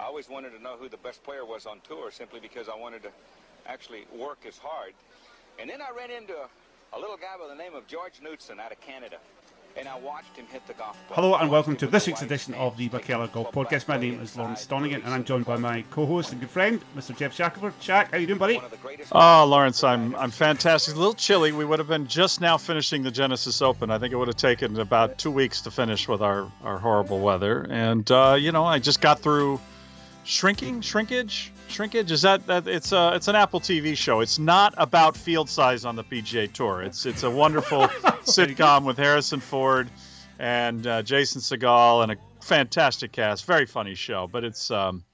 I always wanted to know who the best player was on tour simply because I wanted to actually work as hard. And then I ran into a, a little guy by the name of George Knudson out of Canada. And I watched him hit the golf ball. Hello and welcome to this week's edition of the McKellar Golf Podcast. My name is Lawrence Donegan and I'm joined by my co-host and good friend, Mr. Geoff Shackelford. Shack, how you doing, buddy? Oh, Lawrence, I'm I'm fantastic. A little chilly. We would have been just now finishing the Genesis Open. I think it would have taken about two weeks to finish with our our horrible weather. And uh, you know, I just got through shrinking, shrinkage, shrinkage. Is that that? It's a it's an Apple TV show. It's not about field size on the PGA Tour. It's it's a wonderful sitcom with Harrison Ford and uh, Jason Segel and a fantastic cast. Very funny show, but it's um,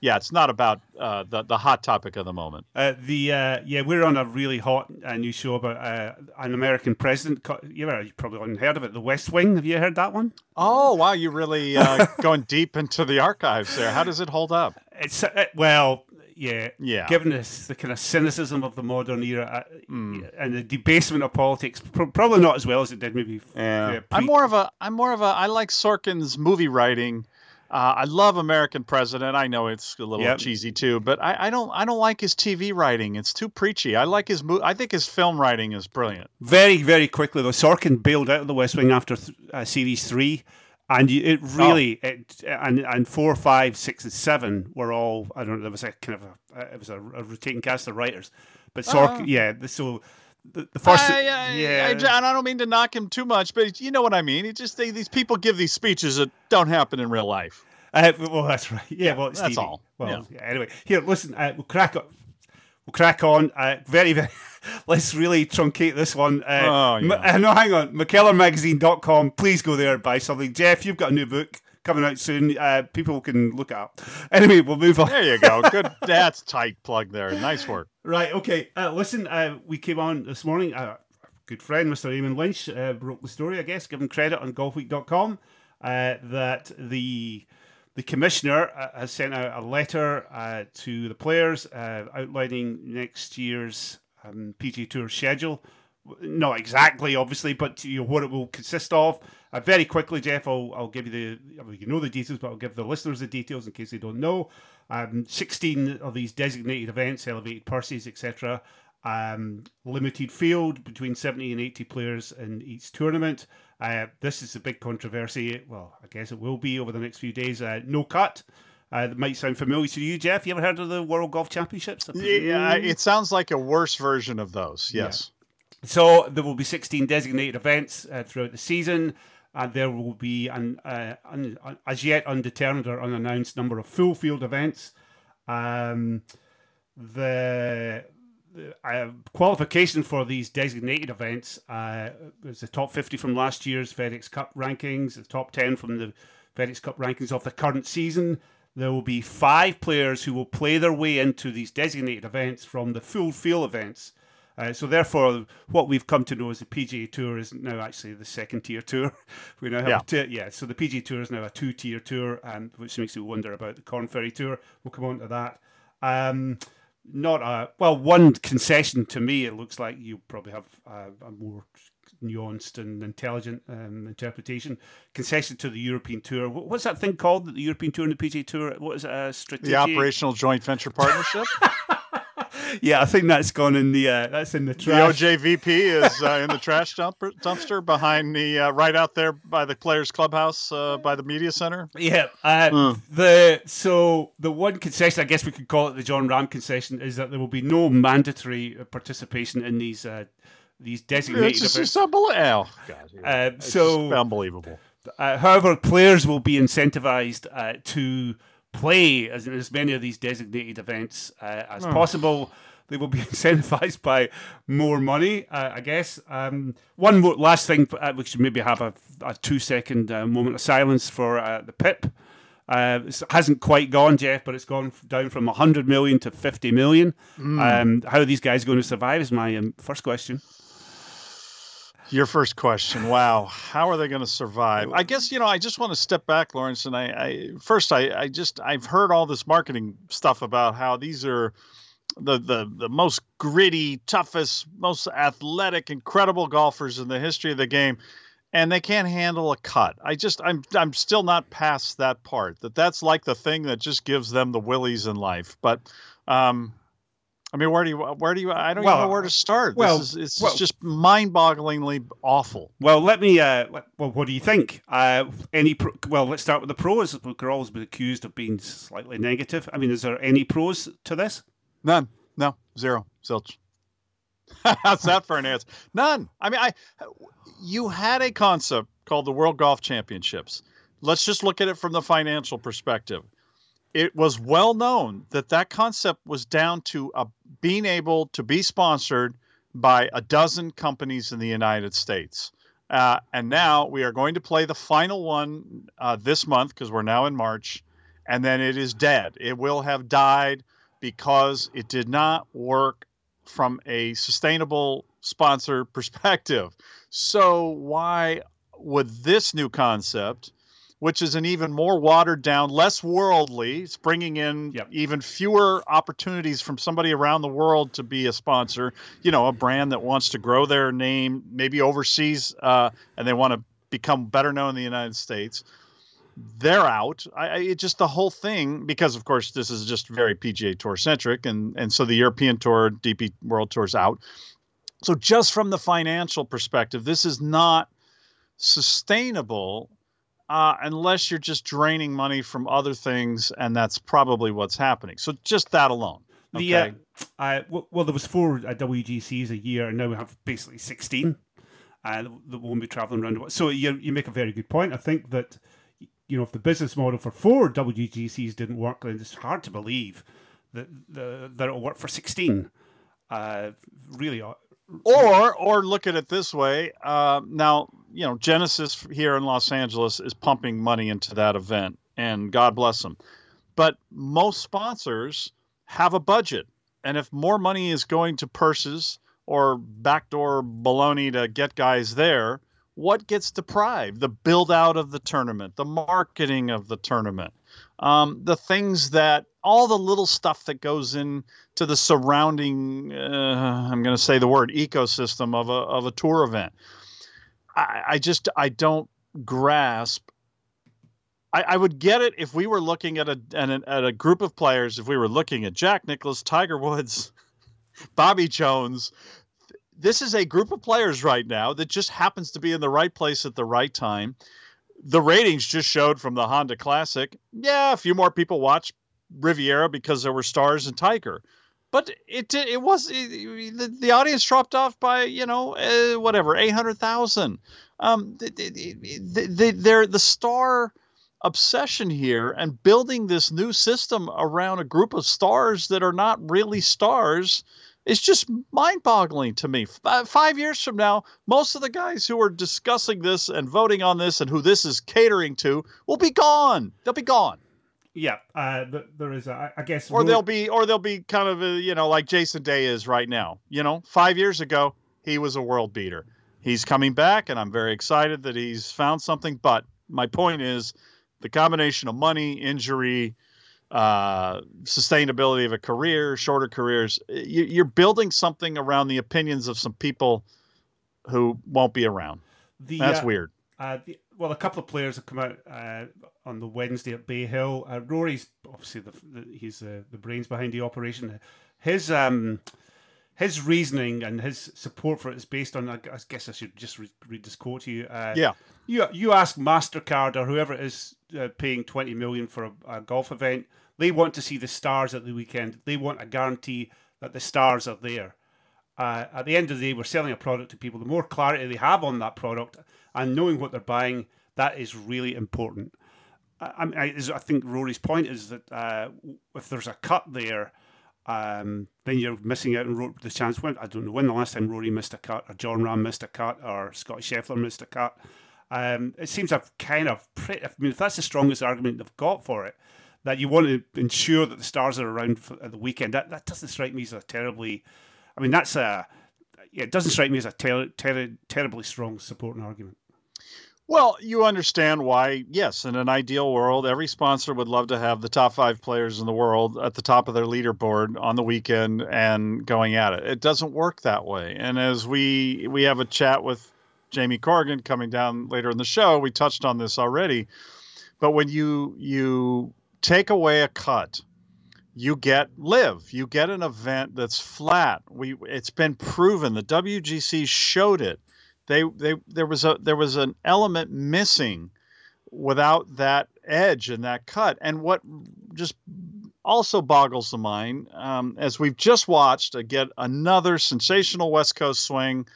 yeah, it's not about uh, the the hot topic of the moment. Uh, the uh, yeah, we're on a really hot uh, new show about uh, an American president. You ever you probably haven't heard of it, The West Wing. Have you heard that one? Oh wow, you're really uh, going deep into the archives there. How does it hold up? It's uh, well, yeah, Yeah. Given this, the kind of cynicism of the modern era uh, and the debasement of politics, pro- probably not as well as it did maybe. Yeah. uh, I'm more of a I'm more of a I like Sorkin's movie writing. Uh, I love American President. I know it's a little Yep. cheesy too, but I, I don't I don't like his TV writing. It's too preachy. I like his mo- I think his film writing is brilliant. very, very quickly though. Sorkin bailed out of the West Wing after th- uh, series three, and you, it really it and and four, five, six, and seven were all I don't know. There was a kind of a uh, it was a, a rotating cast of writers, but Sorkin, yeah. So the, the first, I, I, yeah, I, and I don't mean to knock him too much, but you know what I mean. It just they, these people give these speeches that don't happen in real life. Uh, well, that's right. Yeah, well, that's TV. all. Well, yeah, anyway, here, listen, uh, we'll crack on. We'll crack on. Uh, very, very. Let's really truncate this one. Uh, Oh, M- yeah. uh, no, hang on. McKellarmagazine.com. Please go there and buy something. Jeff, you've got a new book coming out soon. Uh, people can look it up. Anyway, we'll move on. There you go. Good. That's tight plug there. Nice work. Right, okay. Uh, listen, uh, we came on this morning. Uh, a good friend, Mr. Eamon Lynch, uh, wrote the story, I guess, give him credit on golfweek.com, uh, that the the commissioner uh, has sent out a letter uh, to the players uh, outlining next year's um, PGA Tour schedule. Not exactly, obviously, but you know, what it will consist of. Uh, very quickly, Jeff, I'll, I'll give you the, well, you know the details, but I'll give the listeners the details in case they don't know. Um, 16 of these designated events, elevated purses, etc. Um, limited field between 70 and 80 players in each tournament. Uh, this is a big controversy. Well, I guess it will be over the next few days. Uh, no cut. Uh, that might sound familiar to you, Jeff. You ever heard of the World Golf Championships? Yeah, it sounds like a worse version of those. Yes. So there will be 16 designated events uh, throughout the season, and there will be an uh, un, un- as yet undetermined or unannounced number of full field events. Um, the the, uh, qualification for these designated events uh, was the top 50 from last year's FedEx Cup rankings, the top 10 from the FedEx Cup rankings of the current season. There will be five players who will play their way into these designated events from the full field events. Uh, so therefore, what we've come to know is the PGA Tour is now actually the second tier tour. We now have Yeah. a tier, yeah. So the PGA Tour is now a two tier tour, and which makes me wonder about the Korn Ferry Tour. We'll come on to that. Um, not a well. One concession to me, it looks like you probably have uh, a more nuanced and intelligent um, interpretation. Concession to the European Tour. What's that thing called? The European Tour and the PGA Tour. What is it? A strategic? The operational joint venture partnership. Yeah, I think that's gone in the uh, that's in the trash. the. OJVP is uh, in the trash dumper, dumpster behind the uh, right out there by the players' clubhouse uh, by the media center. Yeah. Uh, The so the one concession, I guess we could call it the Jon Rahm concession, is that there will be no mandatory uh, participation in these uh, these designated It's just, events. unbelievable. Oh, God, yeah. Uh, It's so- unbelievable. Uh, however, players will be incentivized uh, to play as as many of these designated events uh, as possible. They will be incentivized by more money, uh, I guess. Um, one more, last thing, uh, we should maybe have a, a two second uh, moment of silence for uh, the PIP. Uh, it hasn't quite gone, Jeff, but it's gone down from 100 million to 50 million. Um, how are these guys going to survive? Is my um, first question. Your first question. Wow. How are they going to survive? I guess, you know, I just want to step back, Lawrence. And I, I first, I, I just, I've heard all this marketing stuff about how these are the, the, the most gritty, toughest, most athletic, incredible golfers in the history of the game. and they can't handle a cut. I just I'm I'm still not past that part. That that's like the thing that just gives them the willies in life. But um I mean, where do you, where do you, I don't well, even know where to start. Well, this is, it's well, just mind bogglingly awful. Well, let me, uh, well, what do you think? Uh, any, pro- well, let's start with the pros. We're always been accused of being slightly negative. I mean, is there any pros to this? None. No, zero. Zilch. How's that for an answer? None. I mean, I you had a concept called the World Golf Championships. Let's just look at it from the financial perspective. It was well known that that concept was down to a, being able to be sponsored by a dozen companies in the United States. Uh, and now we are going to play the final one uh, this month because we're now in March, and then it is dead. It will have died because it did not work from a sustainable sponsor perspective. So, why would this new concept, which is an even more watered down, less worldly, it's bringing in yep. even fewer opportunities from somebody around the world to be a sponsor, you know, a brand that wants to grow their name, maybe overseas, uh, and they want to become better known in the United States they're out. I, I, it just the whole thing because of course this is just very PGA Tour centric, and and so the European Tour, DP World Tour's out. So just from the financial perspective, this is not sustainable uh, unless you're just draining money from other things, and that's probably what's happening. So just that alone. Okay? The uh, uh, well, there was four uh, WGCs a year, and now we have basically sixteen. Uh, that won't be traveling around. So you you make a very good point. I think that you know, if the business model for four WGCs didn't work, then it's hard to believe that the, that it'll work for sixteen. Uh, really. Uh, or or look at it this way. Uh, now you know Genesis here in Los Angeles is pumping money into that event, and God bless them. But most sponsors have a budget, and if more money is going to purses or backdoor baloney to get guys there, what gets deprived? The build out of the tournament, the marketing of the tournament, um, the things that all the little stuff that goes into the surrounding. Uh, I'm going to say the word ecosystem of a of a tour event. I, I just I don't grasp. I, I, would get it if we were looking at a, at at a group of players. If we were looking at Jack Nicklaus, Tiger Woods, Bobby Jones, this is a group of players right now that just happens to be in the right place at the right time. The ratings just showed from the Honda Classic. Yeah, a few more people watched Riviera because there were stars and Tiger, but it it was it, the, audience dropped off by you know uh, whatever eight hundred thousand. Um, the, the, the, the star obsession here and building this new system around a group of stars that are not really stars it's just mind boggling to me. Five years from now, most of the guys who are discussing this and voting on this and who this is catering to will be gone. They'll be gone. Yeah, uh, there is, a, I guess, or they'll be, or they'll be kind of, a, you know, like Jason Day is right now. You know, five years ago, he was a world beater. He's coming back, and I'm very excited that he's found something. But my point is, the combination of money, injury, uh, sustainability of a career, shorter careers. You, are building something around the opinions of some people who won't be around. The, That's uh, weird. Uh, the, well, a couple of players have come out uh, on the Wednesday at Bay Hill. Uh, Rory's obviously the, the he's the, the brains behind the operation. His um, his reasoning and his support for it is based on. I guess I should just read, read this quote to you. Uh, yeah. You you ask Mastercard or whoever it is uh, paying twenty million for a, a, golf event. They want to see the stars at the weekend. They want a guarantee that the stars are there. Uh, at the end of the day, we're selling a product to people. The more clarity they have on that product and knowing what they're buying, that is really important. I, I, I think Rory's point is that uh, if there's a cut there um, then you're missing out on the chance. When I don't know when the last time Rory missed a cut, or Jon Rahm missed a cut, or Scott Scheffler missed a cut. Um, it seems I've kind of, pretty. I mean, if that's the strongest argument they've got for it, that you want to ensure that the stars are around for, at the weekend. That that doesn't strike me as a terribly, I mean, that's a, yeah, it doesn't strike me as a ter- ter- terribly strong supporting argument. Well, you understand why, yes, in an ideal world, every sponsor would love to have the top five players in the world at the top of their leaderboard on the weekend and going at it. It doesn't work that way. And as we we have a chat with Jamie Corrigan coming down later in the show. We touched on this already, but when you you take away a cut, you get LIV. You get an event that's flat. We it's been proven. The WGC showed it. They they there was a there was an element missing without that edge and that cut. And what just also boggles the mind, um, as we've just watched again another sensational West Coast swing,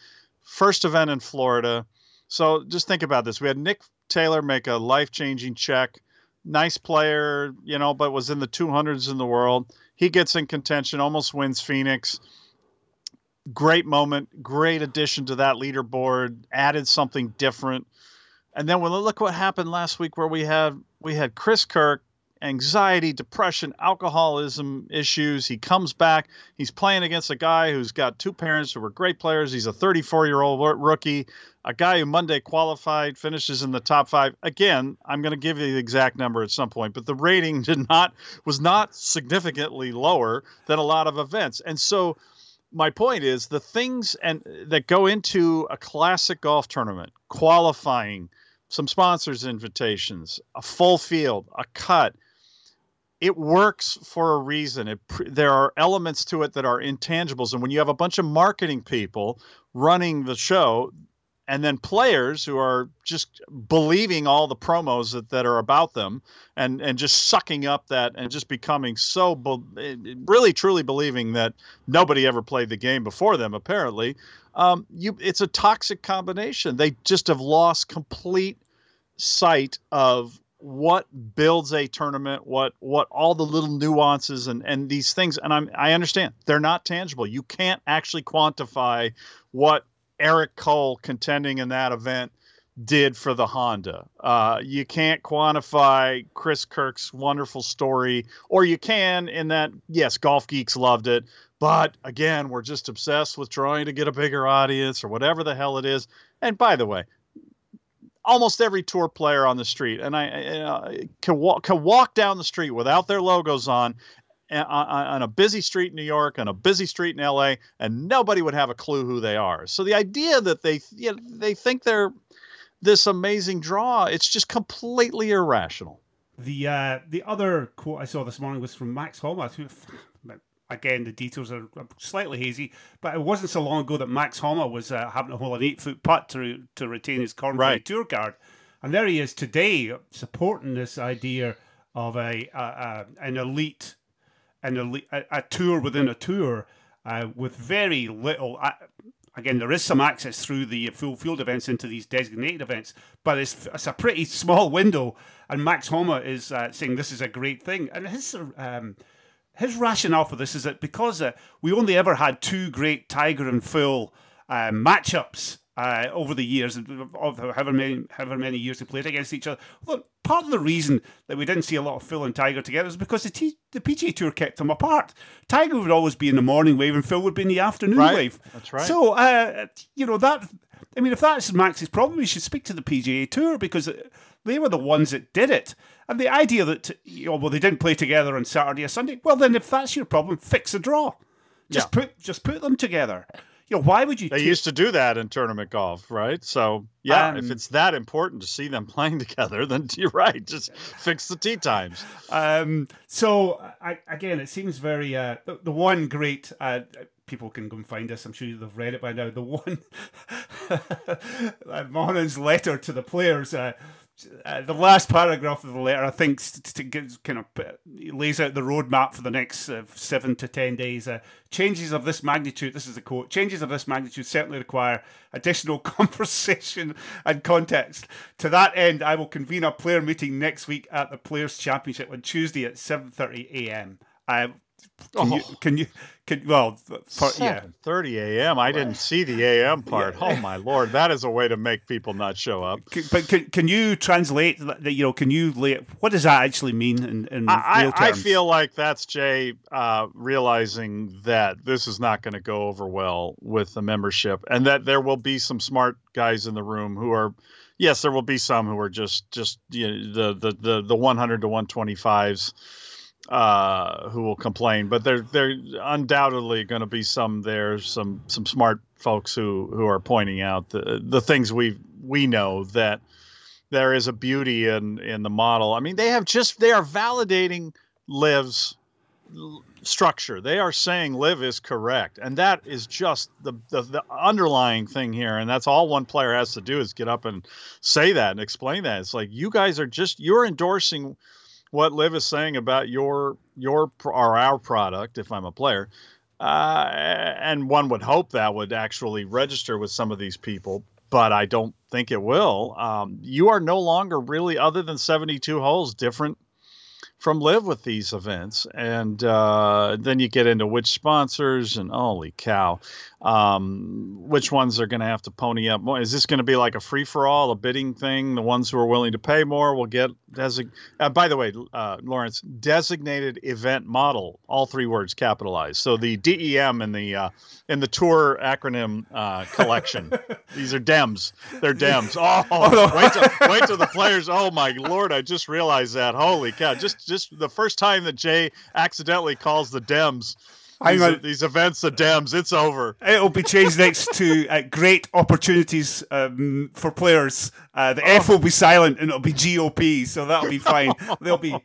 first event in Florida. So just think about this: we had Nick Taylor make a life-changing check. Nice player, you know, but was in the 200s in the world. He gets in contention, almost wins Phoenix. Great moment, great addition to that leaderboard. Added something different. And then when look what happened last week, where we had we had Chris Kirk, anxiety, depression, alcoholism issues. He comes back. He's playing against a guy who's got two parents who were great players. He's a 34 year old rookie, a guy who Monday qualified, finishes in the top five. Again, I'm going to give you the exact number at some point, but the rating did not was not significantly lower than a lot of events, and so. My point is the things and uh, that go into a classic golf tournament, qualifying, some sponsors invitations, a full field, a cut. It works for a reason. It, there are elements to it that are intangibles. And when you have a bunch of marketing people running the show, and then players who are just believing all the promos that, that are about them and, and just sucking up that and just becoming so be- really truly believing that nobody ever played the game before them apparently um, you it's a toxic combination they just have lost complete sight of what builds a tournament, what what all the little nuances and and these things. And I'm I understand they're not tangible. You can't actually quantify what Eric Cole contending in that event did for the Honda. Uh, you can't quantify Chris Kirk's wonderful story, or you can in that yes, golf geeks loved it, but again, we're just obsessed with trying to get a bigger audience or whatever the hell it is. And by the way, almost every tour player on the street, and I, I can walk can walk down the street without their logos on, on a busy street in New York, on a busy street in LA, and nobody would have a clue who they are. So the idea that they you know, they think they're this amazing draw, it's just completely irrational. The uh, the other quote I saw this morning was from Max Homa, who again, the details are slightly hazy, but it wasn't so long ago that Max Homa was uh, having a hole an eight foot putt to to retain his Korn right. Tour card, and there he is today supporting this idea of a, a, a an elite, an a, a, tour within a tour uh, with very little. Again, there is some access through the full field events into these designated events, but it's, it's a pretty small window. And Max Homa is uh, saying this is a great thing, and his um, his rationale for this is that because uh, we only ever had two great Tiger and Phil uh, matchups uh, over the years, of however many, however many years they played against each other. Well, part of the reason that we didn't see a lot of Phil and Tiger together is because the, T- the PGA Tour kept them apart. Tiger would always be in the morning wave, and Phil would be in the afternoon right. wave. That's right. So, uh, you know that. I mean, if that's Max's problem, he should speak to the PGA Tour because they were the ones that did it. And the idea that, you know, well, they didn't play together on Saturday or Sunday. Well, then, if that's your problem, fix a draw. Just yeah. put just put them together. You know, why would you? They t- used to do that in tournament golf, right? So yeah, um, if it's that important to see them playing together, then you're right. Just fix the tee times. Um, so I, again, it seems very uh, the, the one great. Uh, people can go and find us. I'm sure they've read it by now. The one Monahan's letter to the players. Uh, uh, the last paragraph of the letter, I think, to kind of lays out the roadmap for the next uh, seven to ten days. Uh, changes of this magnitude, this is a quote, changes of this magnitude certainly require additional conversation and context. To that end, I will convene a player meeting next week at the Players' Championship on Tuesday at 7.30 a.m. Can, oh. you, can you can well yeah 30 a.m. I didn't see the a.m. part. Yeah. Oh my lord, that is a way to make people not show up. Can, but can, can you translate that? You know, can you lay what does that actually mean in, in I, real terms? I feel like that's Jay uh, realizing that this is not going to go over well with the membership, and that there will be some smart guys in the room who are. Yes, there will be some who are just just you know, the the the the 100 to 125s uh, who will complain, but there there undoubtedly going to be some there, some some smart folks who who are pointing out the the things we we know that there is a beauty in in the model. I mean, they have just they are validating LIV's structure. They are saying LIV is correct, and that is just the, the, the underlying thing here. And that's all one player has to do is get up and say that and explain that. It's like you guys are just you're endorsing what LIV is saying about your your or our product. If I'm a player. Uh, and one would hope that would actually register with some of these people, but I don't think it will. Um, you are no longer really, other than 72 holes, different from LIV with these events and uh, then you get into which sponsors and holy cow um, which ones are going to have to pony up more? Is this going to be like a free-for-all a bidding thing? The ones who are willing to pay more will get desig- uh, by the way uh, lawrence designated event model all three words capitalized. So the dem in the uh, in the tour acronym uh, collection. These are dems. They're dems. Oh wait till, wait till the players oh my lord i just realized that. Holy cow. Just just the first time that Jay accidentally calls the Dems. Hang these, on. these, events, the Dems, it's over. It'll be changed next to uh, great opportunities um, for players. Uh, the oh. F will be silent and it'll be GOP, so that'll be fine. they'll be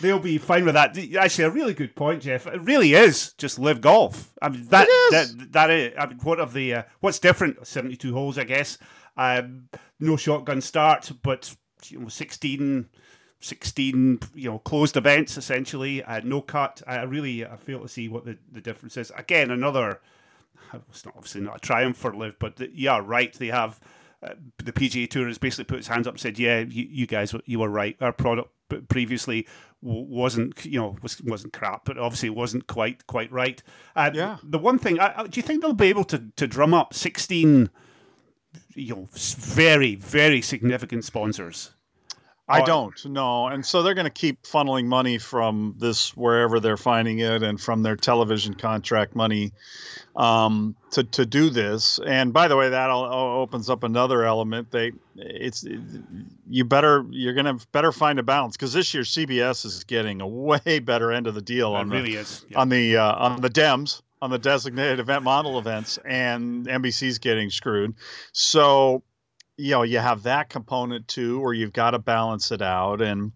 they'll be fine with that. Actually, a really good point, Jeff. It really is just LIV Golf. I mean that that that is. I mean, what of the uh, what's different? Seventy two holes, I guess. Um, no shotgun start, but you know, sixteen 16 you know closed events essentially uh, no cut. I really i fail to see what the, the difference is. Again another it's not obviously not a triumph for LIV but the, yeah right they have uh, the pga tour has basically put its hands up and said yeah you, you guys you were right. Our product previously wasn't you know was, wasn't crap but obviously wasn't quite quite right. Uh, yeah. the one thing I, do you think they'll be able to, to drum up 16 you know very very significant sponsors I don't no, and so they're going to keep funneling money from this wherever they're finding it, and from their television contract money um, to to do this. And by the way, that opens up another element. They it's you better you're going to better find a balance because this year CBS is getting a way better end of the deal on really the. Yeah. on the uh, on the Dems on the designated event model events, and NBC's getting screwed. So you know you have that component too where you've got to balance it out and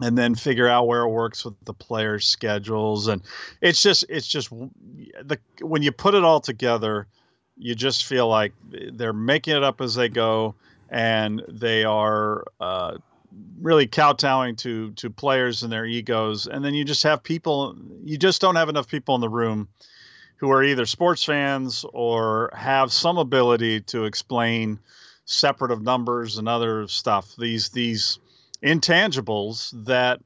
and then figure out where it works with the players schedules. And it's just it's just the when you put it all together you just feel like they're making it up as they go and they are uh, really kowtowing to to players and their egos. And then you just have people you just don't have enough people in the room who are either sports fans or have some ability to explain separate of numbers and other stuff. These these intangibles that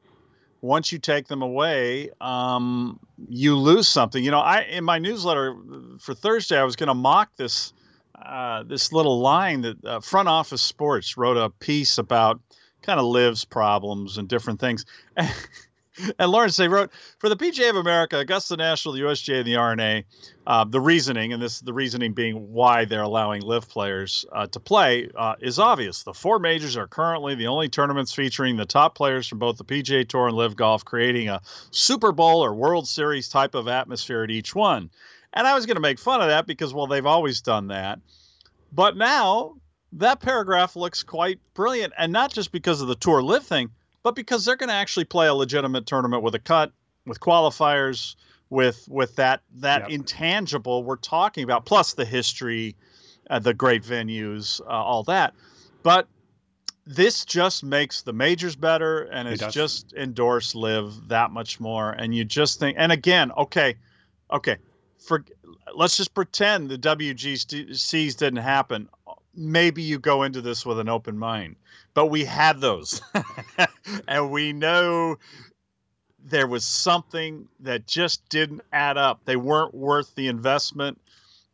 once you take them away, um, you lose something. You know, I in my newsletter for Thursday, I was going to mock this uh, this little line that uh, Front Office Sports wrote a piece about kind of LIV's problems and different things. and Lawrence, they wrote for the PGA of America, Augusta National, the USGA, and the R&A. Uh, the reasoning, and this the reasoning being why they're allowing LIV players uh, to play, uh, is obvious. The four majors are currently the only tournaments featuring the top players from both the PGA Tour and LIV Golf, creating a Super Bowl or World Series type of atmosphere at each one. And I was going to make fun of that because, well, they've always done that. But now that paragraph looks quite brilliant, and not just because of the Tour Live thing but because they're going to actually play a legitimate tournament with a cut, with qualifiers, with with that that yep. intangible we're talking about, plus the history, uh, the great venues, uh, all that. But this just makes the majors better, and it's it just endorsed LIV that much more. And you just think, and again, okay, okay, for let's just pretend the WGCs didn't happen maybe you go into this with an open mind. But we had those. and we know there was something that just didn't add up. They weren't worth the investment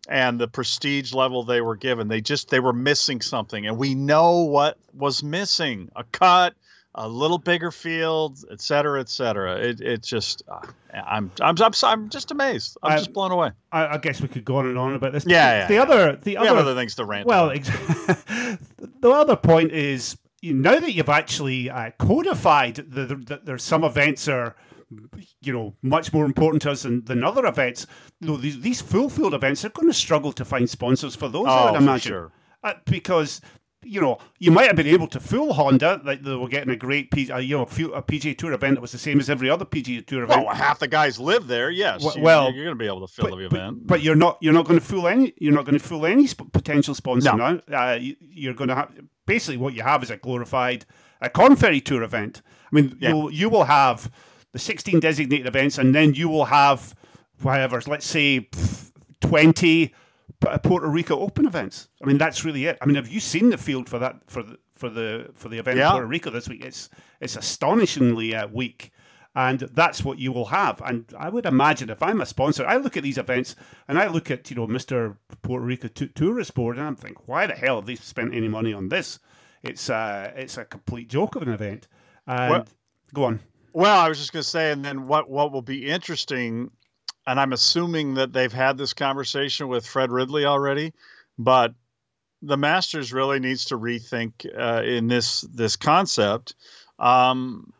and the prestige level they were given. They just they were missing something. And we know what was missing. A cut, a little bigger field, et cetera, et cetera. It, it just, uh, I'm, I'm, I'm, I'm just amazed. I'm I, just blown away. I, I, guess we could go on and on about this. Yeah, yeah The yeah. other, the we other, other things to rant. Well, ex- the other point is, you know, now that you've actually uh, codified that the, there's some events are you know, much more important to us than, than other events. You know, these, these full field events are going to struggle to find sponsors for those. Oh, I would for imagine, sure. uh, because you know, you might have been able to fool Honda like they were getting a great, P, uh, you know, a PGA Tour event that was the same as every other PGA Tour event. Well, half the guys live there. Yes. Well- you- well, you're going to be able to fill the event. but you're not you're not going to fool any you're not going to fool any sp- potential sponsor No. now. Uh, you, you're going to have basically what you have is a glorified a Korn Ferry Tour event. I mean, Yeah. you'll you will have the 16 designated events, and then you will have whatever. Let's say 20 P- Puerto Rico Open events. I mean, that's really it. I mean, have you seen the field for that for the for the for the event in Puerto Rico this week? It's it's astonishingly uh, weak and that's what you will have. And I would imagine if I'm a sponsor, I look at these events and I look at you know Mr. Puerto Rico Tou- Tourist Board, and I'm thinking, why the hell have they spent any money on this? It's uh, it's a complete joke of an event. And Well- go on. Well, I was just going to say, and then what what will be interesting, and I'm assuming that they've had this conversation with Fred Ridley already, but the Masters really needs to rethink uh, in this this concept, um,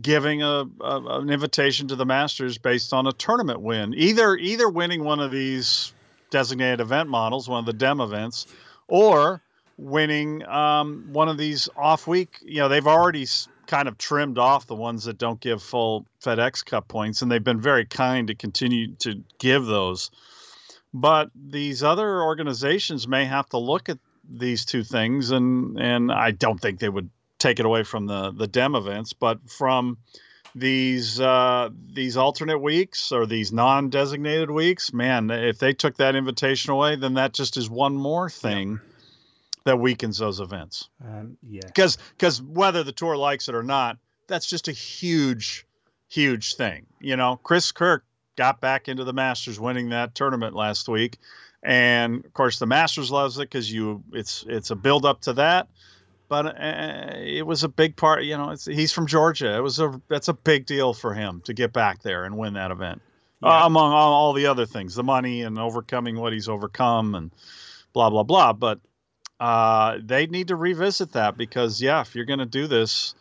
giving a, a an invitation to the Masters based on a tournament win, either either winning one of these designated event models, one of the dem events, or winning um, one of these off week. You know, they've already kind of trimmed off the ones that don't give full FedEx Cup points, and they've been very kind to continue to give those. But these other organizations may have to look at these two things, and and I don't think they would take it away from the the dem events, but from these uh, these alternate weeks or these non-designated weeks, man, if they took that invitation away, then that just is one more thing that weakens those events. Um, yeah. Because because whether the tour likes it or not, that's just a huge, huge thing. You know, Chris Kirk got back into the Masters, winning that tournament last week, and of course the Masters loves it because you it's it's a build up to that. But uh, it was a big part. You know, it's, he's from Georgia. It was a that's a big deal for him to get back there and win that event. Yeah. Uh, among all, all the other things, the money and overcoming what he's overcome and blah blah blah. But uh, they need to revisit that because yeah, if you're going to do this,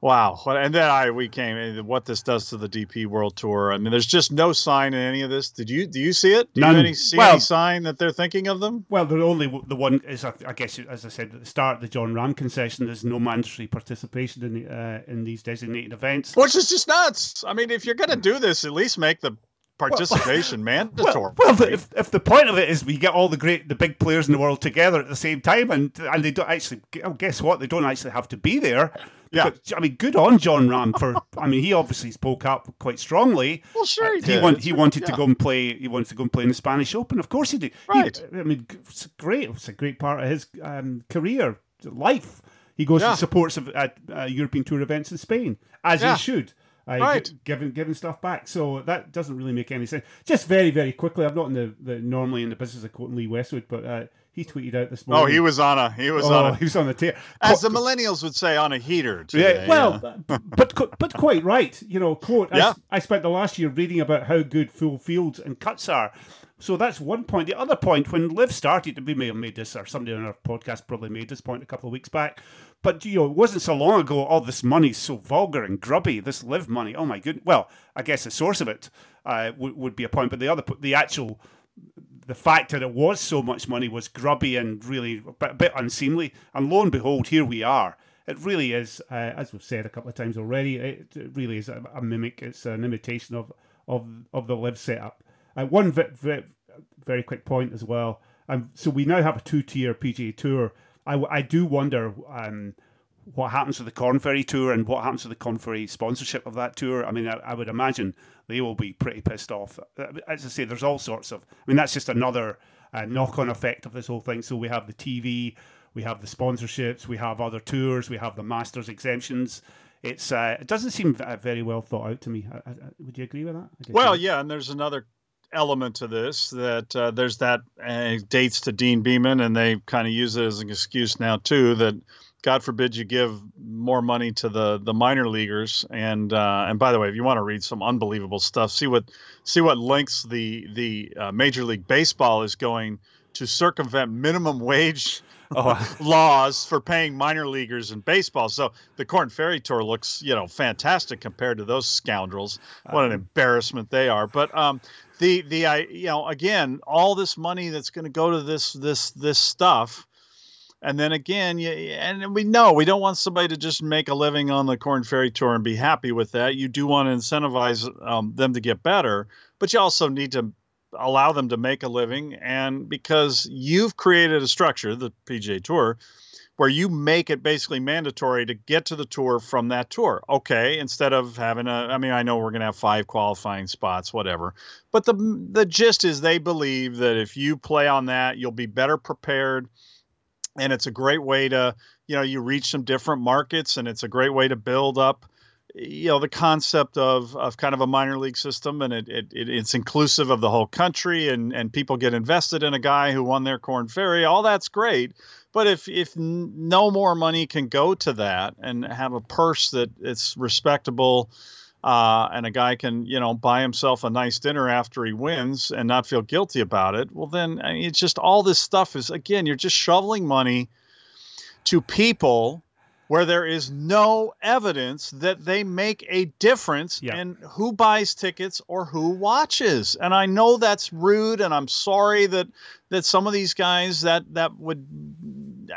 wow. And then I we came what this does to the DP World Tour. I mean, there's just no sign in any of this. Did you do you see it? Do None. you any, see Well- any sign that they're thinking of them? Well, the only the one is, I I guess, as I said at the start, the Jon Rahm concession. There's no mandatory participation in the, uh, in these designated events. Which is just nuts. I mean, if you're going to do this, at least make the participation mandatory. Well, well if, if the point of it is we get all the great, the big players in the world together at the same time, and and they don't actually, oh, guess what? They don't actually have to be there. Yeah. I mean, good on Jon Rahm for. I mean, he obviously spoke up quite strongly. well, sure he he, did. want, he wanted yeah. to go and play. He wanted to go and play in the Spanish Open. Of course he did. He- Right. I mean, it's great. It's a great part of his um, career, life. He goes Yeah. and supports of, uh, uh, European Tour events in Spain, as Yeah. he should. Right. gi- giving giving stuff back, so that doesn't really make any sense. Just very very quickly, I'm not in the, the normally in the business of quoting Lee Westwood, but uh, he tweeted out this morning. Oh, he was on a he was oh, on a he was on the tear. as the millennials would say on a heater. Today, Yeah, well, but qu- but quite right. You know, quote. I, Yeah. s- I spent the last year reading about how good full fields and cuts are. So that's one point. The other point, when LIV started, we may have made this, or somebody on our podcast probably made this point a couple of weeks back. But you know, it wasn't so long ago. All this money's so vulgar and grubby. This LIV money. Oh my good. Well, I guess the source of it uh, would would be a point. But the other, the actual the fact that it was so much money was grubby and really a bit, unseemly. And lo and behold, here we are. It really is, uh, as we've said a couple of times already, it, it really is a, a mimic. It's an imitation of of of the LIV setup. Uh, one ve- ve- very quick point as well. Um, so we now have a two tier PGA Tour. I, I do wonder um, what happens to the Korn Ferry Tour and what happens to the Korn Ferry sponsorship of that tour. I mean, I, I would imagine they will be pretty pissed off. Uh, As I say, there's all sorts of. I mean, that's just another uh, knock-on effect of this whole thing. So we have the TV, we have the sponsorships, we have other tours, we have the Masters exemptions. It's uh, it doesn't seem uh, very well thought out to me. I, I, would you agree with that? Well, yeah, and there's another element to this that uh, there's that uh, dates to Deane Beman, and they kind of use it as an excuse now too that God forbid you give more money to the the minor leaguers. And uh, and by the way, if you want to read some unbelievable stuff, see what see what lengths the the uh, Major League Baseball is going to circumvent minimum wage oh. laws for paying minor leaguers in baseball. So the Korn Ferry Tour looks, you know, fantastic compared to those scoundrels. What an embarrassment they are. But um, the the I you know again all this money that's going to go to this this this stuff and then again you, and we know we don't want somebody to just make a living on the Korn Ferry Tour and be happy with that you do want to incentivize um, them to get better but you also need to allow them to make a living and because you've created a structure the PGA Tour where you make it basically mandatory to get to the tour from that tour. Okay, instead of having a I mean I know we're going to have five qualifying spots whatever. But the the gist is they believe that if you play on that, you'll be better prepared and it's a great way to, you know, you reach some different markets and it's a great way to build up you know the concept of of kind of a minor league system and it, it, it's inclusive of the whole country and and people get invested in a guy who won their Korn Ferry all that's great. But if if no more money can go to that and have a purse that it's respectable uh, and a guy can you know buy himself a nice dinner after he wins and not feel guilty about it well then I mean, it's just all this stuff is again you're just shoveling money to people where there is no evidence that they make a difference yeah. in who buys tickets or who watches. And I know that's rude, and I'm sorry that that some of these guys that that would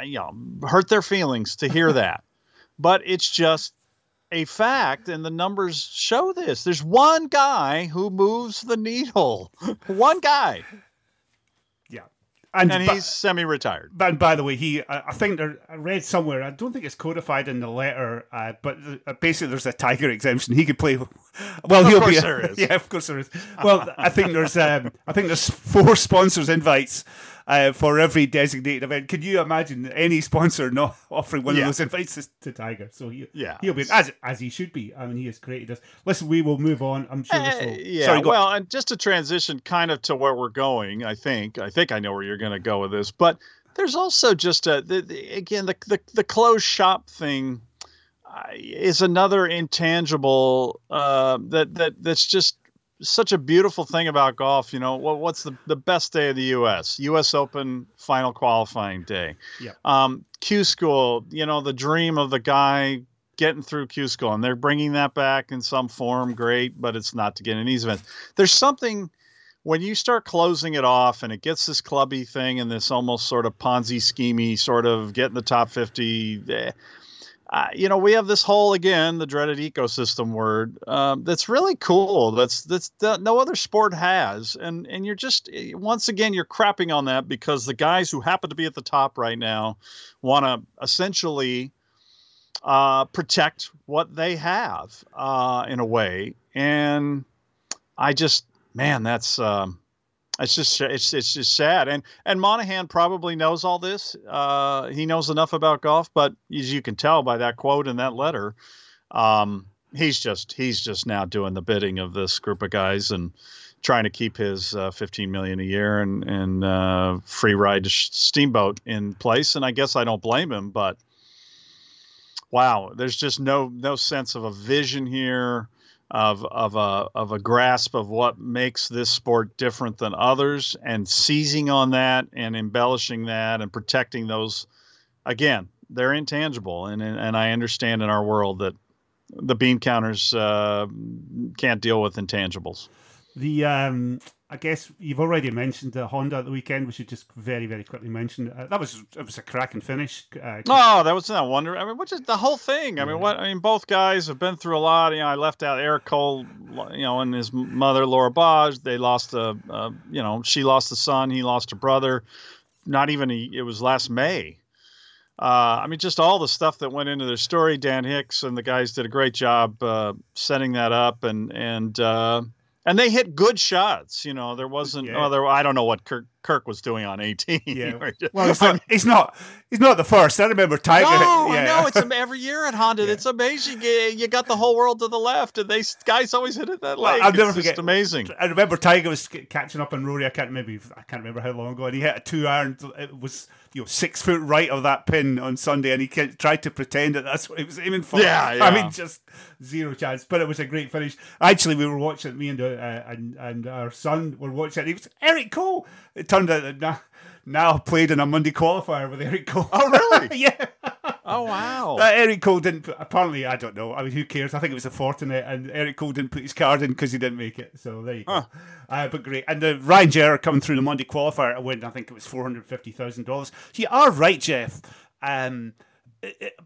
you know hurt their feelings to hear that. But it's just a fact, and the numbers show this. There's one guy who moves the needle. one guy and, and he's semi-retired. And by the way, he I think there, I read somewhere. I don't think it's codified in the letter, uh, but uh, basically there's a Tiger exemption. He could play. Well, he'll be. there is. Yeah, of course there is. Well, I think there's um, I think there's four sponsors invites uh, for every designated event. Can you imagine any sponsor not offering one yeah. of those invites to, to, Tiger? So he, yeah, he'll be as as he should be. I mean, he has created us. Listen, we will move on. I'm sure. Uh, will... Yeah. Sorry, well, and just to transition kind of to where we're going, I think I think I know where you're going to go with this, but there's also just a the, the, again the, the the closed shop thing uh, is another intangible uh, that that that's just such a beautiful thing about golf. You know, what, what's the, the best day of the U.S. U.S. Open final qualifying day? Yeah. Um, Q school. You know, the dream of the guy getting through Q school, and they're bringing that back in some form. Great, but it's not to get in these events. There's something when you start closing it off and it gets this clubby thing and this almost sort of Ponzi schemey sort of getting the top 50, eh, you know, we have this whole again the dreaded ecosystem word um, that's really cool. That's that's that no other sport has, and and you're just eh, once again you're crapping on that because the guys who happen to be at the top right now want to essentially uh, protect what they have uh, in a way, and I just man, that's. Um, it's just it's it's just sad, and and Monahan probably knows all this. Uh, he knows enough about golf, but as you can tell by that quote in that letter, um, he's just he's just now doing the bidding of this group of guys and trying to keep his uh, 15 million a year and and uh, free ride Steamboat in place. And I guess I don't blame him, but wow, there's just no no sense of a vision here of of a of a grasp of what makes this sport different than others and seizing on that and embellishing that and protecting those again they're intangible. And and I understand in our world that the bean counters uh, can't deal with intangibles. The um I guess you've already mentioned the Honda at the weekend. We should just very, very quickly mention uh, that was it was a cracking finish. Uh, oh, that was that wonder. I mean, which is the whole thing. I yeah. mean, what I mean, both guys have been through a lot. You know, I left out Eric Cole, you know, and his mother Laura Baugh. They lost a, a you know, she lost a son, he lost a brother. Not even a, it was last May. Uh, I mean, just all the stuff that went into their story. Dan Hicks and the guys did a great job uh, setting that up, and and uh, and they hit good shots. You know, there wasn't. Yeah. Oh, there. I don't know what Kirk Kirk was doing on eighteen. Yeah. well, he's not, he's not. Not the first. I remember Tiger. No, yeah. no. It's every year at Honda. Yeah. It's amazing. You got the whole world to the left, and they guys always hit it that well, lake. I'll never it's forget. amazing. I remember Tiger was catching up on Rory. I can't maybe I can't remember how long ago, and he hit a two iron. It was you know six foot right of that pin on Sunday, and he tried to pretend that that's what he was aiming for. Yeah, yeah. I mean, just zero chance. But it was a great finish. Actually, we were watching me and uh, and and our son were watching. It, was Eric Cole. It turned out that nah, now played in a Monday qualifier with Eric Cole. Oh, really? yeah. Oh, wow. Uh, Eric Cole didn't. Put, apparently, I don't know. I mean, who cares? I think it was a fortunate, and Eric Cole didn't put his card in because he didn't make it. So there you go. Huh. Uh, but great. And the Ryan Gerard coming through the Monday qualifier to win. I think it was four hundred fifty thousand dollars. You are right, Jeff. Um, it- it-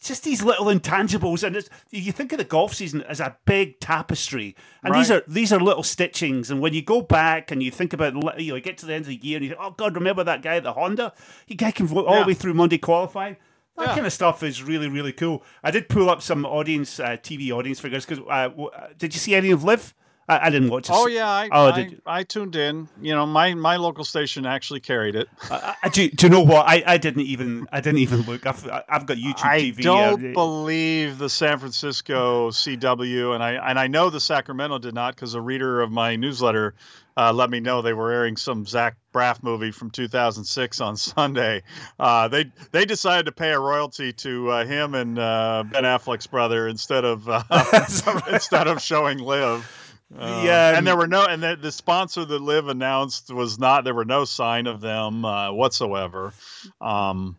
just these little intangibles, and it's, you think of the golf season as a big tapestry, and these are these are little stitchings. And when you go back and you think about, you know, you get to the end of the year, and you think, oh God, remember that guy at the Honda? He guy can vote all Yeah. the way through Monday qualifying. That Yeah. kind of stuff is really, really cool. I did pull up some audience, uh, TV audience figures because uh, w- uh, did you see any of LIV? I, I didn't watch. it. Oh yeah, I, Oh, I? I tuned in. You know, my my local station actually carried it. I, I- do, do you know what? I, I didn't even I didn't even look. I've, I've got YouTube I TV. don't uh, believe the San Francisco CW, and I and I know the Sacramento did not because a reader of my newsletter uh, let me know they were airing some Zach Braff movie from 2006 on Sunday. Uh, they they decided to pay a royalty to uh, him and uh, Ben Affleck's brother instead of uh, instead of showing LIV. Uh, Yeah, and there were no, and the, the sponsor that LIV announced was not. There were no sign of them uh, whatsoever. Um,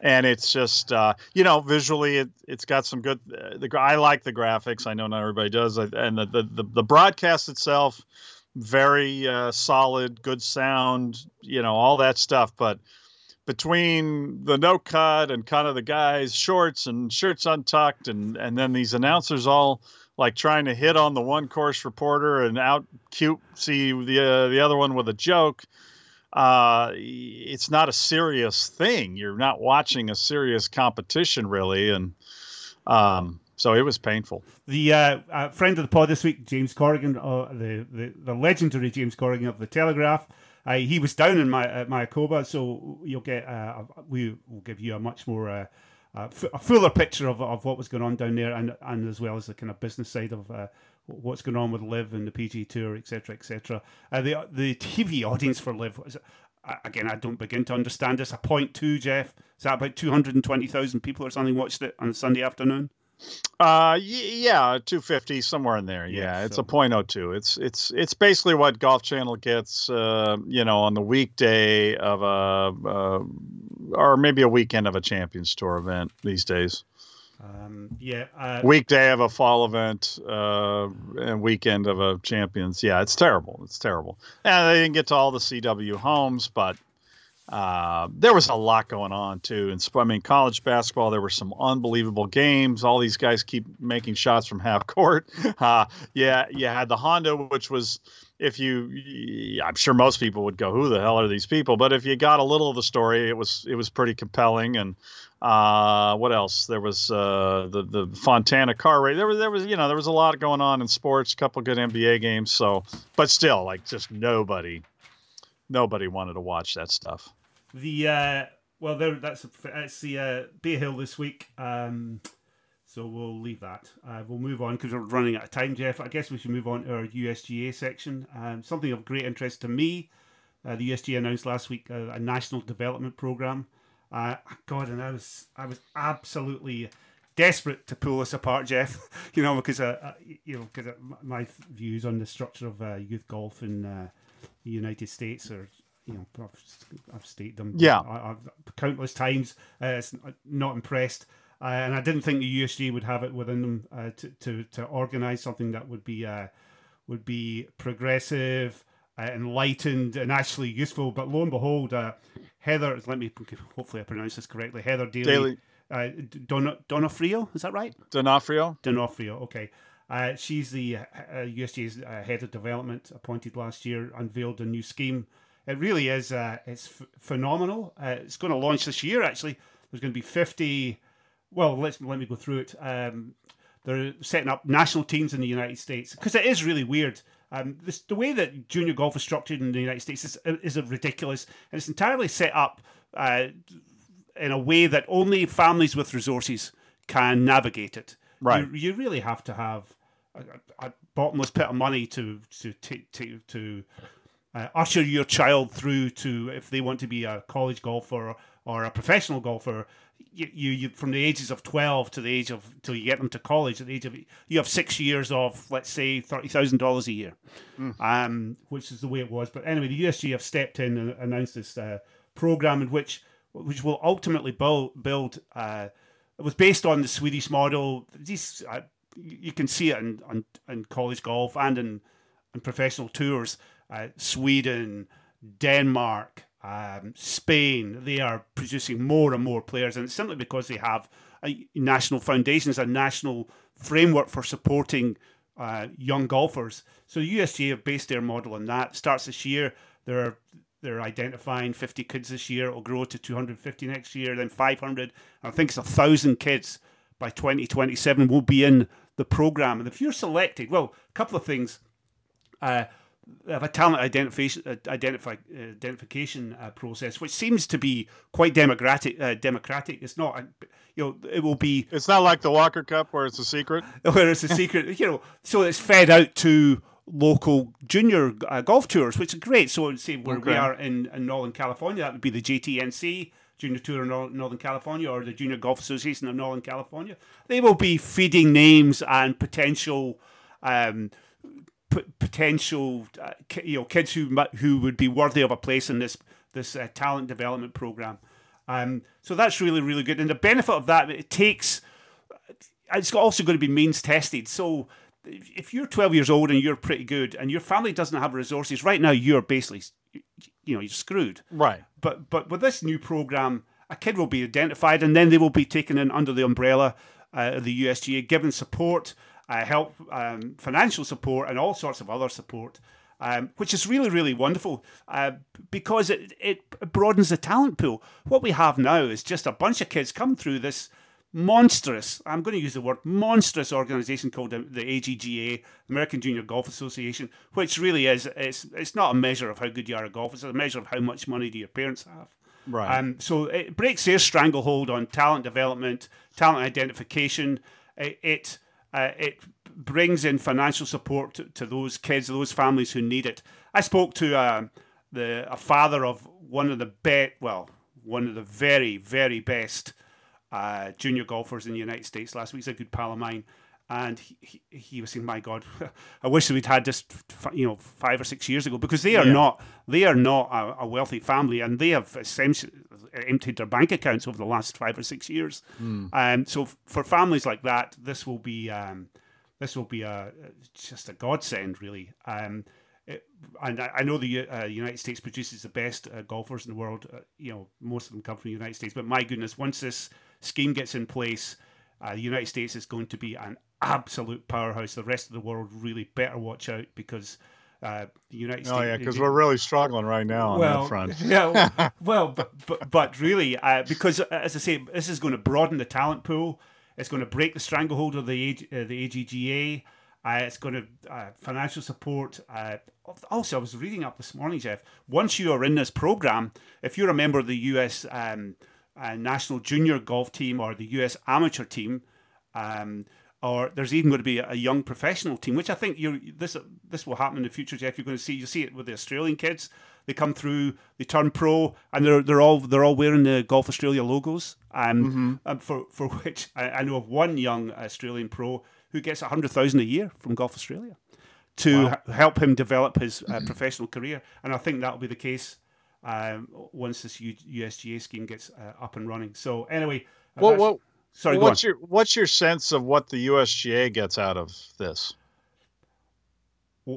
and it's just uh, you know visually it it's got some good. Uh, the I like the graphics. I know not everybody does, and the the, the, the broadcast itself very uh, solid, good sound. You know all that stuff, but between the no cut and kind of the guys shorts and shirts untucked and and then these announcers all like trying to hit on the one course reporter and out cute see the uh, the other one with a joke uh it's not a serious thing you're not watching a serious competition really and um so it was painful The uh, friend of the pod this week, James Corrigan, uh, the, the the legendary James Corrigan of the Telegraph. Uh, he was down in my uh, Mayakoba, so you'll get uh, we will give you a much more uh, fuller picture of, of what was going on down there, and and as well as the kind of business side of uh, what's going on with LIV and the PG Tour, etc., etc. Uh, the the TV audience for LIV was. Again, I don't begin to understand this. A point two, Jeff. Is that about two hundred and twenty thousand people or something watched it on a Sunday afternoon? Uh, y- yeah, 250 somewhere in there. Yeah, Yeah, it's so- a .02. It's it's it's basically what Golf Channel gets, uh, you know, on the weekday of a, uh, or maybe a weekend of a Champions Tour event these days. Um, yeah, uh, Weekday of a fall event, uh, and weekend of a Champions. Yeah, it's terrible. It's terrible. And they didn't get to all the CW homes, but uh, there was a lot going on too. And sp- I mean, college basketball, there were some unbelievable games. All these guys keep making shots from half court. Uh, yeah, you had the Honda, which was, if you, I'm sure most people would go, "Who the hell are these people?" But if you got a little of the story, it was it was pretty compelling. And uh, what else? There was uh, the the Fontana car race. There was there was you know there was a lot going on in sports. A couple good NBA games. So, but still, like just nobody nobody wanted to watch that stuff. The uh, well, there that's that's the uh, Bay Hill this week. Um, so we'll leave that. Uh, we'll move on because we're running out of time, Jeff. I guess we should move on to our USGA section. Um, something of great interest to me. Uh, the USGA announced last week uh, a national development program. Uh, God, and I was I was absolutely desperate to pull this apart, Jeff. you know, because uh, uh, you know, because my views on the structure of uh, youth golf and uh, the United States or you know, I've, I've stated them. Yeah. I, I've countless times. Uh, it's not impressed, uh, and I didn't think the USG would have it within them uh, to to to organise something that would be uh, would be progressive, uh, enlightened, and actually useful. But lo and behold, uh, Heather, let me hopefully I pronounce this correctly. Heather Daly, Daily uh, Don Donofrio, is that right? D'Onofrio. D'Onofrio, okay. Uh, she's the uh, USGA's uh, head of development, appointed last year, unveiled a new scheme. It really is. Uh, it's f- phenomenal. Uh, it's going to launch this year. Actually, there's going to be 50. Well, let's let me go through it. Um, they're setting up national teams in the United States because it is really weird. Um, this, the way that junior golf is structured in the United States is, is ridiculous, and it's entirely set up uh, in a way that only families with resources can navigate it. Right. You, you really have to have a, a bottomless pit of money to to to to, to uh, usher your child through to if they want to be a college golfer or a professional golfer. you, you, you from the ages of 12 to the age of till you get them to college at the age of you have six years of let's say $30000 a year mm. um, which is the way it was but anyway the usg have stepped in and announced this uh, program in which which will ultimately build build uh, it was based on the swedish model these uh, you can see it in, in, in, college golf and in, in professional tours uh, sweden denmark um, Spain, they are producing more and more players, and it's simply because they have a national foundations, a national framework for supporting uh, young golfers. So USGA have based their model on that. Starts this year. They're they're identifying 50 kids this year. It'll grow to 250 next year, then 500. I think it's a thousand kids by 2027 will be in the program. And if you're selected, well, a couple of things. Uh, have a talent identification uh, identify, uh, identification uh, process, which seems to be quite democratic. Uh, democratic. It's not, you know, it will be. It's not like the Walker Cup where it's a secret. Where it's a secret, you know. So it's fed out to local junior uh, golf tours, which is great. So say where okay. we are in, in Northern California, that would be the JTNC. Junior Tour of Northern California or the Junior Golf Association of Northern California. They will be feeding names and potential um, p- potential uh, you know kids who who would be worthy of a place in this this uh, talent development program. Um, so that's really really good, and the benefit of that it takes it's also going to be means tested. So if you're 12 years old and you're pretty good, and your family doesn't have resources right now, you're basically you know you're screwed. Right. But but with this new program, a kid will be identified, and then they will be taken in under the umbrella uh, of the USGA, given support uh, help, um, financial support, and all sorts of other support. Um, which is really, really wonderful uh, because it, it broadens the talent pool. What we have now is just a bunch of kids come through this monstrous, I'm going to use the word monstrous organization called the, the AJGA, American Junior Golf Association, which really is, it's, it's not a measure of how good you are at golf, it's a measure of how much money do your parents have. Right. Um, so it breaks their stranglehold on talent development, talent identification. It, it uh, it brings in financial support to, to, those kids, those families who need it. I spoke to uh, the a father of one of the best, well, one of the very very best uh, junior golfers in the United States last week. He's a good pal of mine, and he, he, he, was saying, "My God, I wish we'd had this, you know, five or six years ago because they are yeah. not they are not a, a, wealthy family, and they have essentially emptied their bank accounts over the last five or six years. Mm. Um, so for families like that, this will be um, this will be a just a godsend, really. Um, it, and I, I, know the uh, United States produces the best uh, golfers in the world. Uh, you know, most of them come from the United States. But my goodness, once this scheme gets in place, uh, the United States is going to be an absolute powerhouse. The rest of the world really better watch out because uh, the United States. Oh yeah, because we're really struggling right now on well, that front. yeah, well, but, but, but really, uh, because uh, as I say, this is going to broaden the talent pool. It's going to break the stranglehold of the uh, the AJGA. Uh, it's going to uh, financial support. Uh, also, I was reading up this morning, Jeff. Once you are in this program, if you're a member of the U.S. Um, national junior golf team or the U.S. amateur team, um, or there's even going to be a young professional team, which I think you this this will happen in the future, Jeff. You're going to see you see it with the Australian kids. They come through, they turn pro, and they're they're all they're all wearing the Golf Australia logos. Um, mm-hmm. and for for which I, I, know of one young Australian pro who gets a hundred thousand a year from Golf Australia to wow. h- help him develop his uh, mm-hmm. professional career. And I think that will be the case um, once this U- USGA scheme gets uh, up and running. So anyway, well, well Sorry, well, what's your what's your sense of what the USGA gets out of this?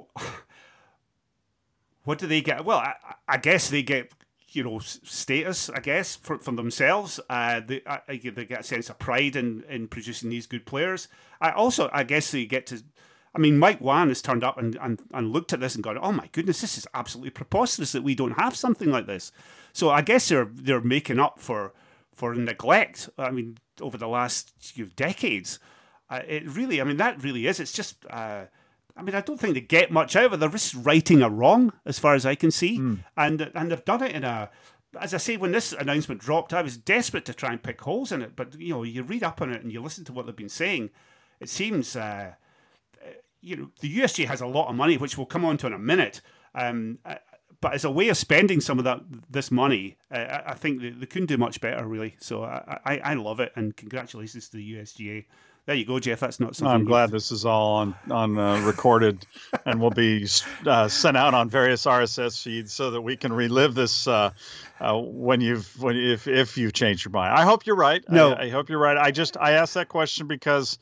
What do they get? Well, I, I, guess they get you know status. I guess for, from themselves. Uh, they I, they get a sense of pride in in producing these good players. I also I guess they get to. I mean, Mike Whan has turned up and, and, and looked at this and gone, "Oh my goodness, this is absolutely preposterous that we don't have something like this." So I guess they're they're making up for for neglect. I mean, over the last few decades. Uh, it really, I mean, that really is. It's just, uh, I mean, I don't think they get much out of it. They're just righting a wrong, as far as I can see, mm. and and they've done it in a. As I say, when this announcement dropped, I was desperate to try and pick holes in it. But you know, you read up on it and you listen to what they've been saying. It seems, uh, you know, the USG has a lot of money, which we'll come on to in a minute. Um, uh, but as a way of spending some of that this money, uh, I think they, they, couldn't do much better, really. So I, I, I, love it, and congratulations to the USGA. There you go, Jeff. That's not something. I'm glad this is all on on uh, recorded, and will be uh, sent out on various RSS feeds so that we can relive this uh, uh, when you've when if if you change your mind. I hope you're right. No, I, I hope you're right. I just I asked that question because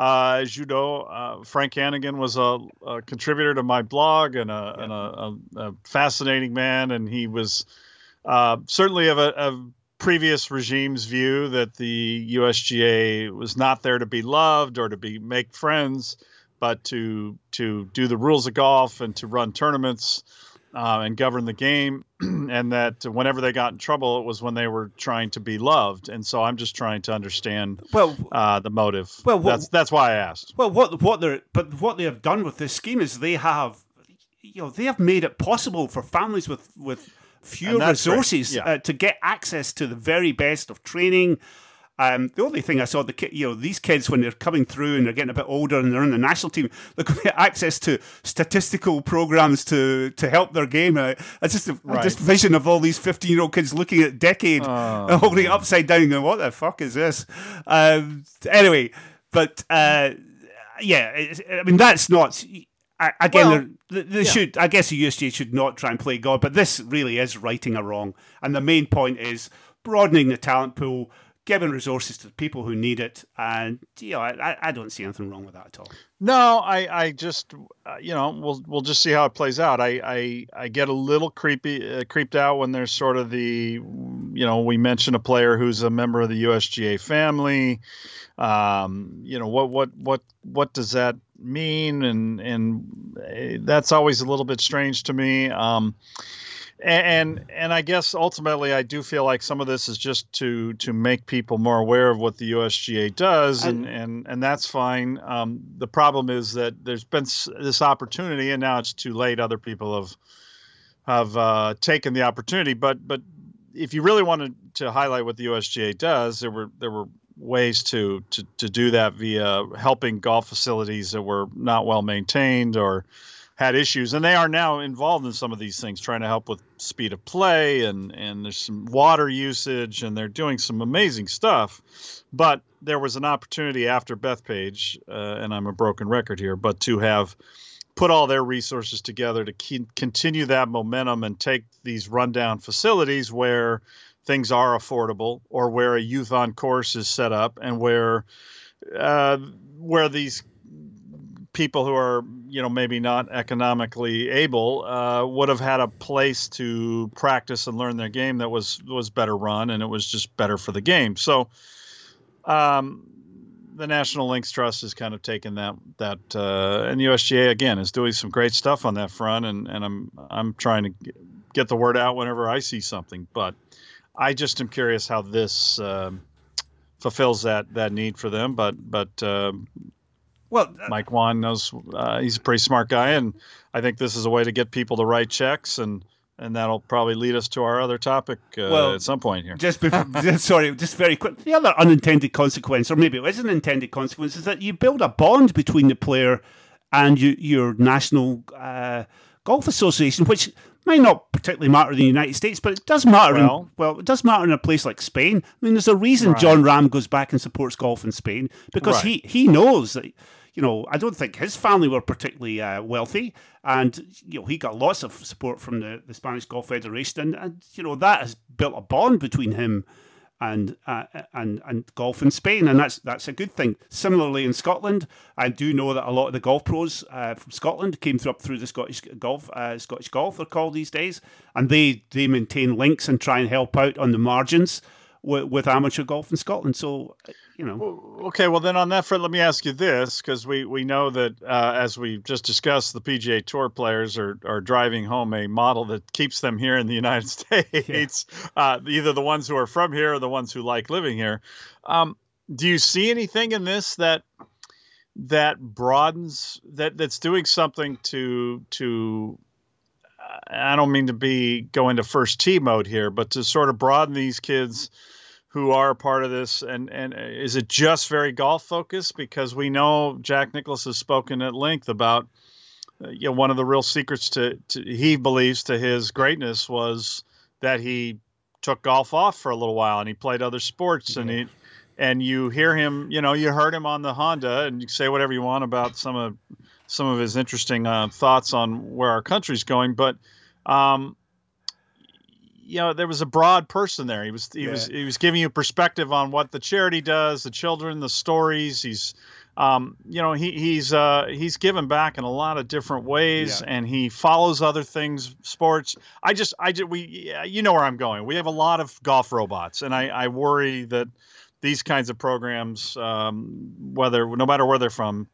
uh, as you know, uh, Frank Hannigan was a, a, contributor to my blog and a, yeah. and a, a fascinating man, and he was uh, certainly of a, previous regime's view that the USGA was not there to be loved or to be make friends, but to to do the rules of golf and to run tournaments uh, and govern the game, and that whenever they got in trouble, it was when they were trying to be loved. And so I'm just trying to understand well uh, the motive. Well, what, that's that's why I asked. Well, what what they're but what they have done with this scheme is they have, you know, they have made it possible for families with with fewer resources yeah. uh, to get access to the very best of training um, the only thing I saw, the you know, these kids when they're coming through and they're getting a bit older and they're in the national team, they're going to get access to statistical programs to to help their game. I, I just right. this vision of all these fifteen year old kids looking at Decade oh, and holding it upside down and going, "What the fuck is this?" Um, anyway, but uh, yeah, I mean that's not. again, well, they, yeah. should. I guess the USGA should not try and play God, but this really is righting a wrong. And the main point is broadening the talent pool giving resources to the people who need it, and you know, I, I don't see anything wrong with that at all. No, I, I just, uh, you know, we'll we'll just see how it plays out. I, I, I get a little creepy, uh, creeped out when there's sort of the, you know, we mention a player who's a member of the USGA family. Um, you know, what what what what does that mean? And and uh, that's always a little bit strange to me. Um, and and I guess ultimately I do feel like some of this is just to to make people more aware of what the USGA does, and and and that's fine. Um, the problem is that there's been this opportunity, and now it's too late. Other people have have uh, taken the opportunity, but but if you really wanted to highlight what the USGA does, there were there were ways to to to do that via helping golf facilities that were not well maintained or had issues, and they are now involved in some of these things, trying to help with speed of play and and there's some water usage, and they're doing some amazing stuff. But there was an opportunity after Bethpage, uh, and I'm a broken record here, but to have put all their resources together to keep, continue that momentum and take these rundown facilities where things are affordable or where a youth on course is set up and where uh, where these people who are you know maybe not economically able uh, would have had a place to practice and learn their game that was was better run and it was just better for the game. So um, the National Links Trust has kind of taken that that uh, and the USGA again is doing some great stuff on that front and and I'm I'm trying to get the word out whenever I see something. But I just am curious how this uh, fulfills that that need for them. But but um, well, uh, Mike Whan knows uh, he's a pretty smart guy, and I think this is a way to get people to write checks, and and that'll probably lead us to our other topic uh, well, at some point here. Just before, sorry, just very quick. The other unintended consequence, or maybe it is an intended consequence, is that you build a bond between the player and you, your national uh, golf association, which might not particularly matter in the United States, but it does matter. Well, in, well, it does matter in a place like Spain. I mean, there's a reason right. Jon Rahm goes back and supports golf in Spain because right. he he knows that you know, I don't think his family were particularly uh, wealthy, and you know, he got lots of support from the, the Spanish Golf Federation, and, and you know that has built a bond between him and uh, and and golf in Spain, and that's that's a good thing. Similarly, in Scotland, I do know that a lot of the golf pros uh, from Scotland came through up through the Scottish golf, uh, Scottish golf they're called these days, and they they maintain links and try and help out on the margins with, with amateur golf in Scotland. So you know. Okay, well then on that front, let me ask you this, because we we know that uh, as we just discussed, the PGA Tour players are are driving home a model that keeps them here in the United States. Yeah. Uh, either the ones who are from here or the ones who like living here. Um, do you see anything in this that that broadens that that's doing something to to I don't mean to be go into first tee mode here, but to sort of broaden these kids who are part of this and and is it just very golf focused because we know Jack Nicklaus has spoken at length about you know, one of the real secrets to, to he believes to his greatness was that he took golf off for a little while and he played other sports yeah. and he and you hear him, you know, you heard him on the Honda, and you say whatever you want about some of some of his interesting uh, thoughts on where our country's going, but um, you know, there was a broad person there. He was he yeah. was he was giving you perspective on what the charity does, the children, the stories. He's um, you know, he, he's uh, he's given back in a lot of different ways, yeah. and he follows other things, sports. I just, I just, we, you know where I'm going. We have a lot of golf robots, and I, I worry that these kinds of programs, um, whether no matter where they're from,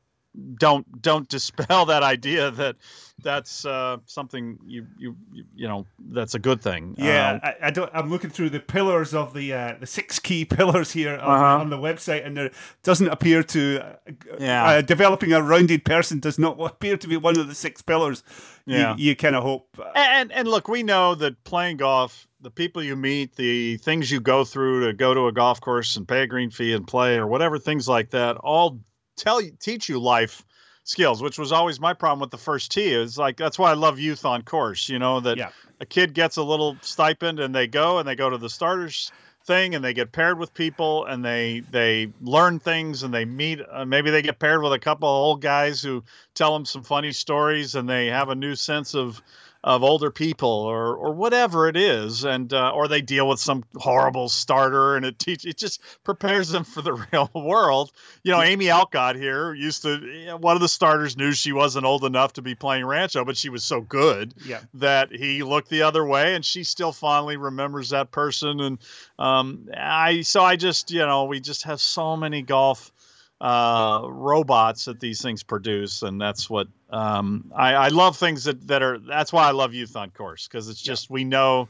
don't don't dispel that idea that that's uh, something you, you you know that's a good thing. Yeah, uh, I, I, don't. I'm looking through the pillars of the uh, the six key pillars here on, uh-huh. on, the website, and there doesn't appear to. Uh, yeah, uh, developing a rounded person does not appear to be one of the six pillars. Yeah, you, you kind of hope. Uh, and and look, we know that playing golf the people you meet, the things you go through to go to a golf course and pay a green fee and play or whatever things like that, all tell you teach you life skills, which was always my problem with the first tee. Is like that's why I love youth on course. You know that yeah. a kid gets a little stipend and they go and they go to the starters thing and they get paired with people and they they learn things and they meet uh, maybe they get paired with a couple of old guys who tell them some funny stories and they have a new sense of of older people or or whatever it is and uh, or they deal with some horrible starter and it teach it just prepares them for the real world you know amy alcott here used to one of the starters knew she wasn't old enough to be playing rancho but she was so good yeah. that he looked the other way and she still fondly remembers that person and um, i so i just you know we just have so many golf uh, robots that these things produce, and that's what um, I, I, love. Things that that are. That's why I love youth on course because it's just yeah. we know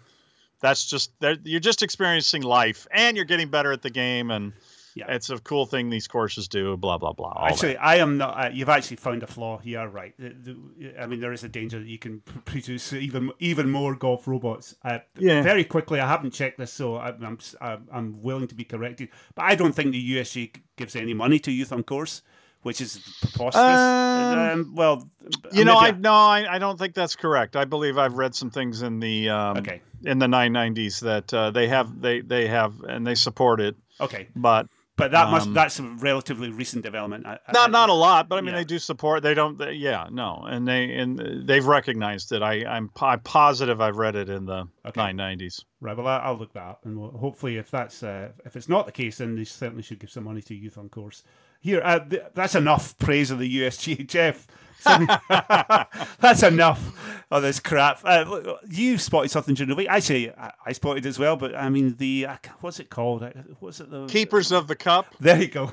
that's just that you're just experiencing life, and you're getting better at the game, and yeah. it's a cool thing these courses do. Blah blah blah. Actually, that. I am not. Uh, you've actually found a flaw you are right? The, the, I mean, there is a danger that you can produce even even more golf robots. Uh, yeah. Very quickly, I haven't checked this, so I'm, I'm I'm willing to be corrected. But I don't think the USG gives any money to Youth on Course, which is preposterous. Um, um, well, you know, I no, I, I don't think that's correct. I believe I've read some things in the um, okay in the 990s that uh, they have they they have and they support it. Okay, but but that must um, that's a relatively recent development. I, not I, not a lot, but I mean yeah. they do support. They don't. They, yeah, no, and they and they've recognized it. I I'm, I'm positive I've read it in the okay. 990s. Right. Well, I'll look that up, and we'll, hopefully, if that's uh, if it's not the case, then they certainly should give some money to Youth on Course. Here, uh, th- that's enough praise of the USG, Jeff. That's enough of this crap. Uh, you spotted something during the week. Actually, I, I spotted as well, but I mean, the uh, what's it called? Uh, what's it? The Keepers of the Cup. There you go.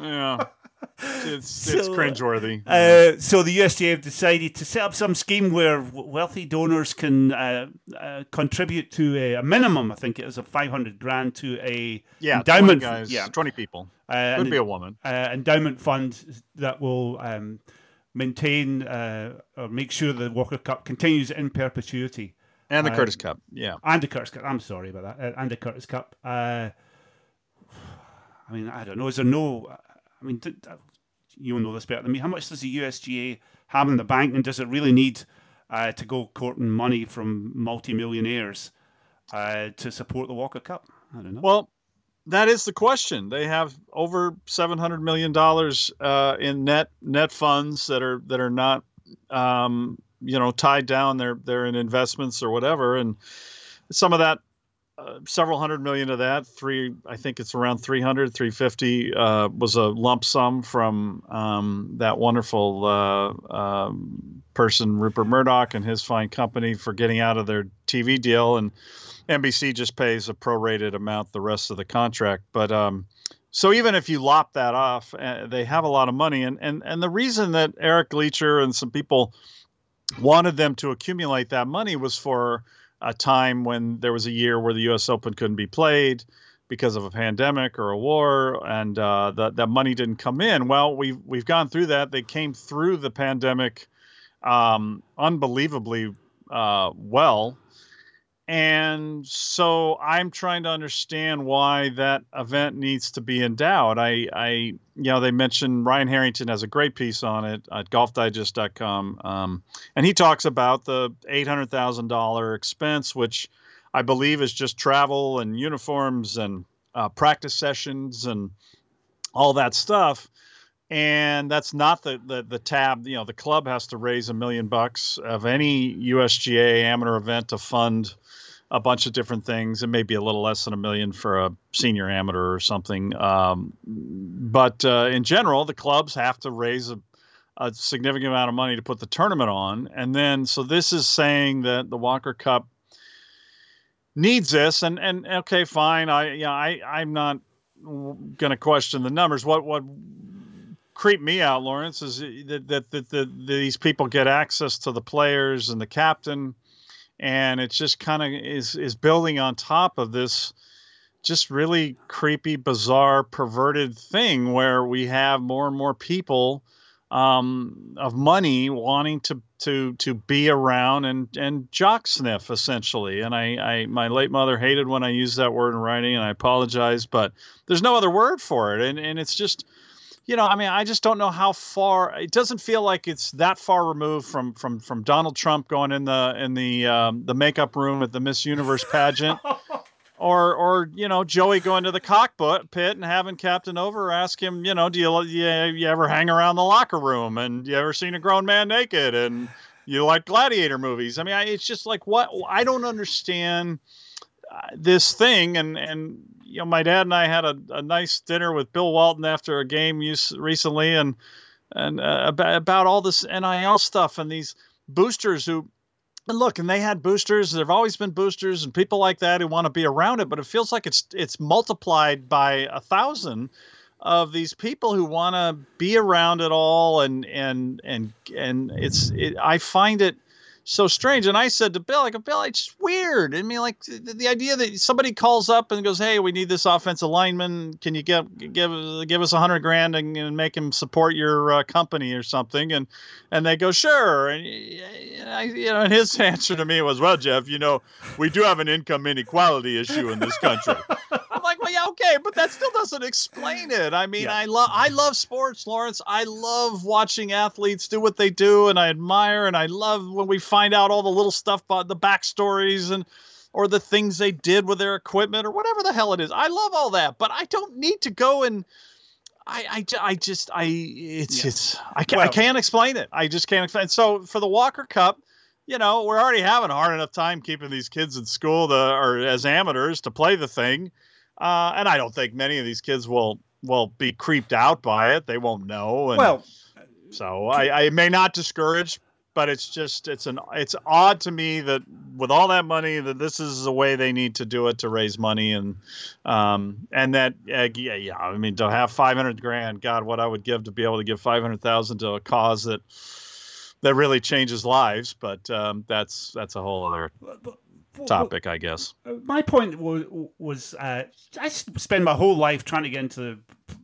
Yeah. It's, so, it's cringeworthy. Uh, so the USDA have decided to set up some scheme where wealthy donors can uh, uh, contribute to a, a, minimum, I think it is, of five hundred grand to a yeah, endowment. 20 guys, yeah, twenty people. Uh, Could be a woman. Uh, endowment fund that will um, maintain uh, or make sure the Walker Cup continues in perpetuity. And the uh, Curtis Cup, yeah. And the Curtis Cup. I'm sorry about that. Uh, and the Curtis Cup. Uh, I mean, I don't know. Is there no? I mean, you'll know this better than me. How much does the USGA have in the bank, and does it really need uh, to go courting money from multimillionaires uh, to support the Walker Cup? I don't know. Well, that is the question. They have over seven hundred million dollars uh, in net net funds that are that are not um, you know tied down. They're they're in investments or whatever, and some of that. Uh, several hundred million of that three i think it's around 300 350 uh, was a lump sum from um, that wonderful uh, um, person rupert murdoch and his fine company for getting out of their tv deal and NBC just pays a prorated amount the rest of the contract. But um, so even if you lop that off, uh, they have a lot of money. And, and, and the reason that Eric Leecher and some people wanted them to accumulate that money was for a time when there was a year where the U.S. Open couldn't be played because of a pandemic or a war, and uh, that that money didn't come in. Well, we've we've gone through that. They came through the pandemic um, unbelievably uh, well and so I'm trying to understand why that event needs to be endowed. I, I, you know, they mentioned Ryan Herrington has a great piece on it at GolfDigest.com, um, and he talks about the eight hundred thousand dollar expense, which I believe is just travel and uniforms and uh, practice sessions and all that stuff and that's not the, the the tab you know the club has to raise a million bucks of any usga amateur event to fund a bunch of different things. It may be a little less than a million for a senior amateur or something. Um, but uh, in general, the clubs have to raise a, a, significant amount of money to put the tournament on. And then, so this is saying that the Walker Cup needs this. And and okay, fine. I yeah, I I'm not going to question the numbers. What what creep me out, Lawrence, is that that, that, that these people get access to the players and the captain and it's just kind of is is building on top of this just really creepy bizarre perverted thing where we have more and more people um, of money wanting to to to be around and and jock sniff essentially. And I, I my late mother hated when i used that word in writing and i apologize but there's no other word for it. And and it's just you know, I mean, I just don't know how far. It doesn't feel like it's that far removed from from from Donald Trump going in the in the um, the makeup room at the Miss Universe pageant, or or you know Joey going to the cockpit pit and having Captain Oveur ask him, you know, do you, you you ever hang around the locker room and you ever seen a grown man naked and you like gladiator movies? I mean, I, it's just like what I don't understand uh, this thing and and you know, my dad and I had a, a nice dinner with Bill Walton after a game use, recently, and and uh, about about all this NIL stuff and these boosters who. And look, and they had boosters. There've always been boosters and people like that who want to be around it, but it feels like it's it's multiplied by a thousand of these people who want to be around it all and and and and it's it, I find it so strange. And I said to Bill, like, Bill, it's weird. I mean, like the, the, idea that somebody calls up and goes, "Hey, we need this offensive lineman. Can you give give give us a hundred grand and, and, make him support your uh, company or something?" And and they go, "Sure." And, I, you know, and his answer to me was, "Well, Jeff, you know, we do have an income inequality issue in this country." like, well, yeah, okay, but that still doesn't explain it. I mean, yeah. I love I love sports, Lawrence. I love watching athletes do what they do, and I admire and I love when we find out all the little stuff about the backstories and or the things they did with their equipment or whatever the hell it is. I love all that, but I don't need to go and I, I, I just I it's yeah. it's I can't, well, I can't explain it. I just can't explain. So for the Walker Cup, you know, we're already having a hard enough time keeping these kids in school to, or as amateurs to play the thing. Uh, and I don't think many of these kids will will be creeped out by it. They won't know. And well, so I, I may not discourage, but it's just it's an it's odd to me that with all that money that this is the way they need to do it to raise money and um and that uh, yeah yeah I mean to have 500 grand God what I would give to be able to give 500,000 to a cause that that really changes lives but um, that's that's a whole other topic, I guess. Uh, my point was, was uh, I spend my whole life trying to get into,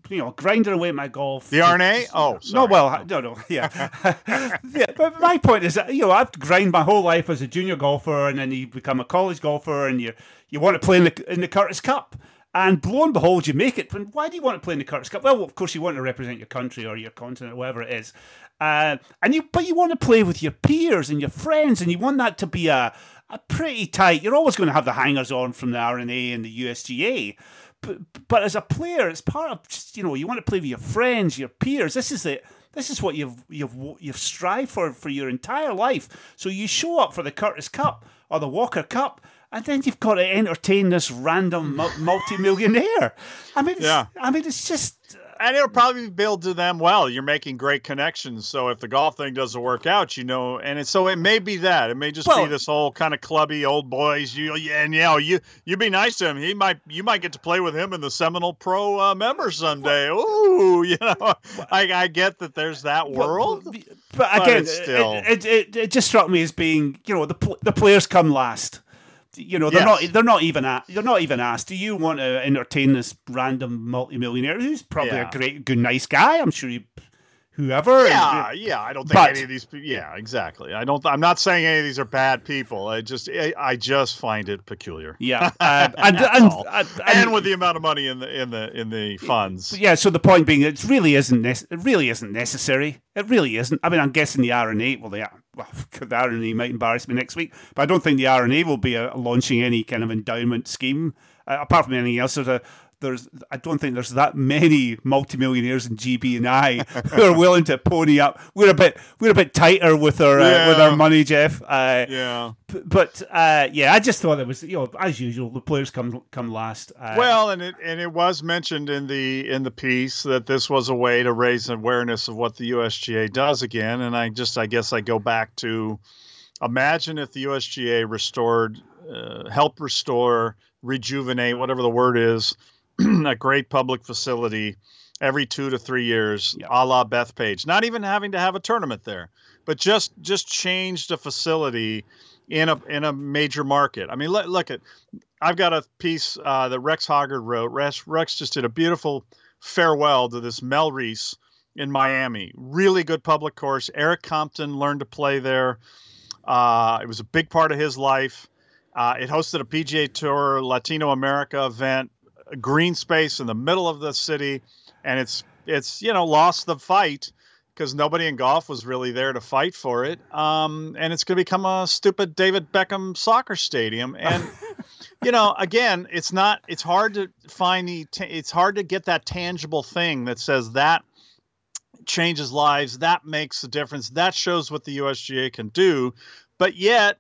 you know, grinding away at my golf. The R&A? Oh, sorry. no, well, no, no, yeah, yeah. But my point is, that, you know, I've grind my whole life as a junior golfer, and then you become a college golfer, and you you want to play in the in the Curtis Cup. And lo and behold, you make it. But why do you want to play in the Curtis Cup? Well, of course, you want to represent your country or your continent, or whatever it is. Uh, and you, but you want to play with your peers and your friends, and you want that to be a, a pretty tight. You're always going to have the hangers on from the R&A and the USGA. But, but as a player, it's part of just, you know you want to play with your friends, your peers. This is it. This is what you've you've you've strived for for your entire life. So you show up for the Curtis Cup or the Walker Cup, and then you've got to entertain this random multi-millionaire. I mean, yeah. I mean, it's just and it'll probably build to them well. You're making great connections. So if the golf thing doesn't work out, you know, and it, so it may be that. It may just well, be this whole kind of clubby old boys. You and you know, you you be nice to him. He might you might get to play with him in the Seminole Pro uh, member someday. Ooh, you know, I, I get that there's that world. But, but again, but still... it, it, it, just struck me as being you know the the players come last you know they're yes. not they're not even at, they're not even asked do you want to entertain this random multimillionaire who's probably yeah. a great good nice guy i'm sure he whoever. Yeah, yeah. I don't think but, any of these. Yeah, exactly. I don't. I'm not saying any of these are bad people. I just, I, I just find it peculiar. Yeah, uh, and, and, and, and, with the amount of money in the in the in the funds. Yeah. So the point being, it really isn't. Ne- it really isn't necessary. It really isn't. I mean, I'm guessing the R&A. Well, yeah. Well, the R&A might embarrass me next week, but I don't think the R&A will be uh, launching any kind of endowment scheme. Uh, apart from anything else, there's a there's I don't think there's that many multimillionaires in GB and I who are willing to pony up. We're a bit we're a bit tighter with our yeah. uh, with our money, Jeff. Uh, yeah. But uh, yeah, I just thought it was you know as usual the players come come last. Uh, well, and it and it was mentioned in the in the piece that this was a way to raise awareness of what the USGA does again, and I just I guess I go back to imagine if the USGA restored, uh, help restore, rejuvenate, whatever the word is a great public facility every two to three years, yep. a la Bethpage. Not even having to have a tournament there, but just just changed a facility in a in a major market. I mean, look, look at I've got a piece uh, that Rex Hoggard wrote. Rex, Rex just did a beautiful farewell to this Melreese in Miami. Really good public course. Erik Compton learned to play there. Uh, it was a big part of his life. Uh, it hosted a PGA Tour Latino America event green space in the middle of the city, and it's it's you know lost the fight because nobody in golf was really there to fight for it. Um, and it's going to become a stupid David Beckham soccer stadium. And you know, again, it's not. It's hard to find the. It's hard to get that tangible thing that says that changes lives. That makes a difference. That shows what the USGA can do. But yet,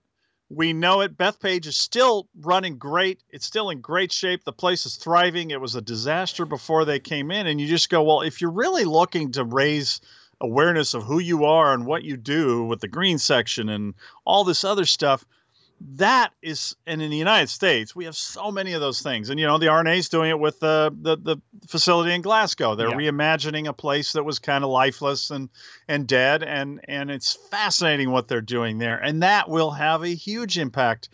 we know it. Bethpage is still running great. It's still in great shape. The place is thriving. It was a disaster before they came in. And you just go, well, if you're really looking to raise awareness of who you are and what you do with the green section and all this other stuff, that is and in the united states we have so many of those things and you know the R&A is doing it with the the, the facility in glasgow they're yeah. reimagining a place that was kind of lifeless and and dead and and it's fascinating what they're doing there and that will have a huge impact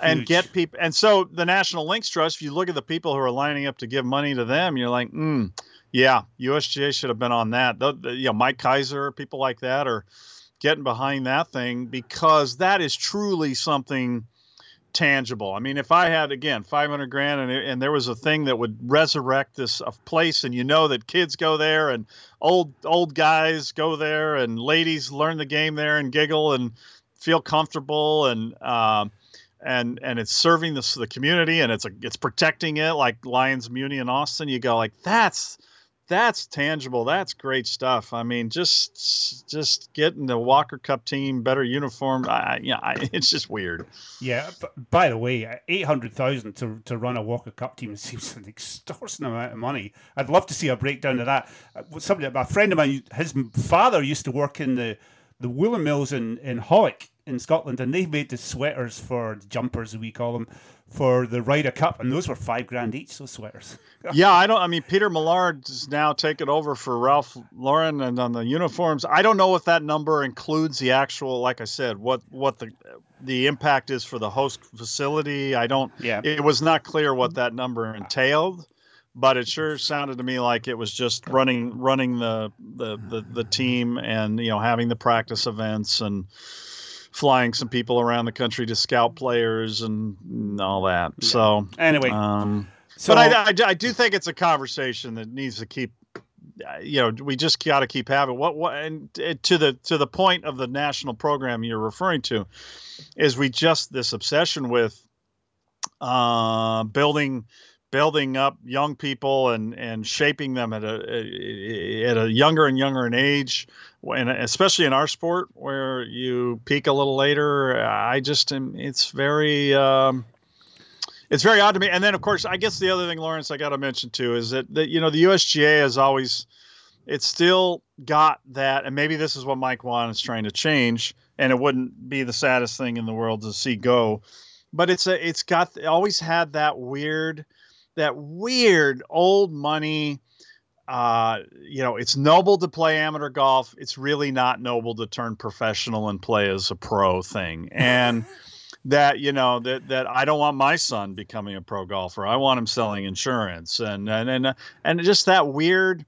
and huge. get people and so the national links trust if you look at the people who are lining up to give money to them you're like mm, yeah usga should have been on that the, the, you know mike keiser people like that are getting behind that thing because that is truly something tangible. I mean, if I had again 500 grand and, and there was a thing that would resurrect this place, and you know that kids go there and old old guys go there and ladies learn the game there and giggle and feel comfortable and um, and and it's serving the the community and it's a, it's protecting it like Lions Muni in Austin. You go like that's that's tangible. That's great stuff. I mean, just just getting the Walker Cup team better uniform. I, know, I, it's just weird. Yeah. by the way, eight hundred thousand to to run a Walker Cup team seems an extortionate amount of money. I'd love to see a breakdown of that. Uh, somebody, a friend of mine, his father used to work in the the woolen mills in in Hawick in Scotland, and they made the sweaters for the jumpers, we call them, for the Ryder Cup, and those were five grand each. Those sweaters. yeah, I don't. I mean, Peter Millar is now taken over for Ralph Lauren and on the uniforms. I don't know if that number includes the actual, like I said, what what the the impact is for the host facility. I don't. Yeah. It was not clear what that number entailed but it sure sounded to me like it was just running running the, the the the, team and you know having the practice events and flying some people around the country to scout players and, and all that. Yeah. So anyway, um, so, but I, I, I do think it's a conversation that needs to keep you know we just got to keep having what what and to the to the point of the national program you're referring to is we just this obsession with uh building building up young people and and shaping them at a at a younger and younger an age. And especially in our sport where you peak a little later i just am it's very um, it's very odd to me. And then of course i guess the other thing lawrence i got to mention too is that, that you know the usga has always it's still got that and maybe this is what mike Whan is trying to change and it wouldn't be the saddest thing in the world to see go but it's a it's got always had that weird that weird old money uh, you know, it's noble to play amateur golf. It's really not noble to turn professional and play as a pro thing. And that, you know, that that I don't want my son becoming a pro golfer. I want him selling insurance and and and and just that weird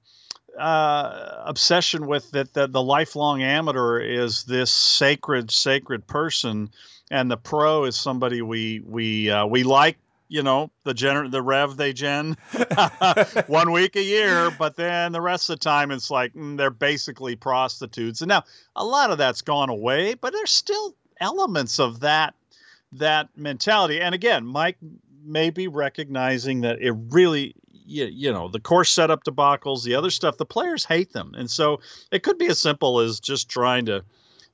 uh, obsession with that the, the lifelong amateur is this sacred, sacred person, and the pro is somebody we we uh, we like. You know the gen the rev they gen one week a year, but then the rest of the time it's like mm, they're basically prostitutes. And now a lot of that's gone away, but there's still elements of that that mentality. And again, Mike may be recognizing that it really you, you know the course setup debacles the other stuff the players hate them and so it could be as simple as just trying to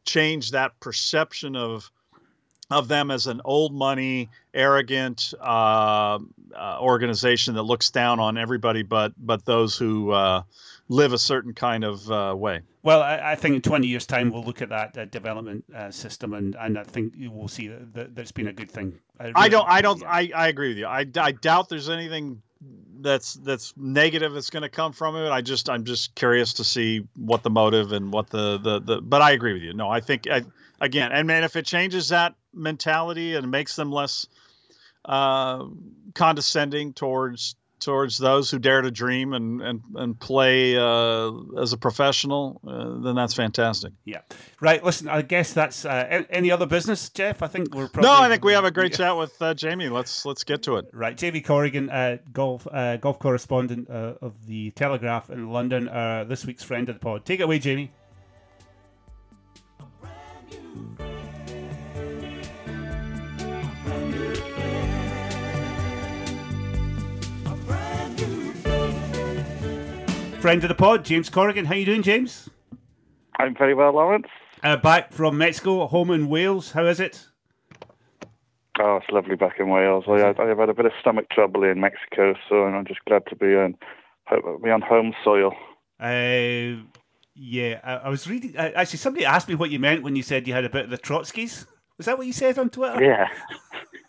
change that perception of of them as an old money arrogant uh, uh, organization that looks down on everybody but but those who uh, live a certain kind of uh, way well, I, I, think in 20 years' time, we'll look at that uh, development uh, system, and, and I think we'll see that, that has been a good thing. I, really I don't, I don't, I, I agree with you. I, I doubt there's anything that's that's negative that's going to come from it. I just I'm just curious to see what the motive and what the the, the but I agree with you. No, I think I, again, and man, if it changes that mentality and makes them less uh, condescending towards towards those who dare to dream and and and play uh, as a professional, uh, then that's fantastic. Yeah, right. Listen, I guess that's uh, any other business, Geoff. I think we're probably... no. I think we have a great chat with uh, Jamie. Let's let's get to it. Right, Jamie Corrigan, uh, golf uh, golf correspondent of the Telegraph in London, this week's friend of the pod. Take it away, Jamie. Friend of the pod, James Corrigan. How you doing, James? I'm very well, Lawrence. Uh, back from Mexico, home in Wales. How is it? Oh, it's lovely back in Wales. I, have had a bit of stomach trouble in Mexico, so I'm just glad to be on, be on home soil. Uh, yeah, I, I was reading. Uh, actually, somebody asked me what you meant when you said you had a bit of the Trotskys. Was that what you said on Twitter? Yeah.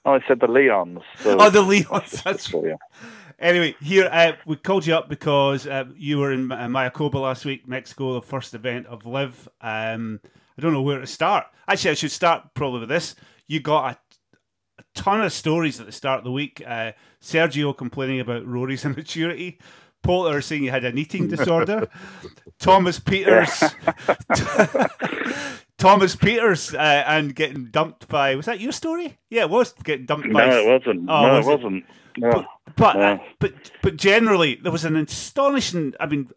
Oh, I said the Leons. So. Oh, the Leons. That's right. Yeah. Anyway, here uh, we called you up because uh, you were in uh, Mayakoba last week, Mexico, the first event of LIV. Um, I don't know where to start. Actually, I should start probably with this. You got a, a ton of stories at the start of the week. Uh, Sergio complaining about Rory's immaturity. Poulter saying he had an eating disorder. Thomas Pieters. Thomas Pieters uh, and getting dumped by was that your story? Yeah, it was getting dumped no, by. No, it wasn't. Oh, no, was it wasn't. No. But but, no. but but generally there was an astonishing. I mean,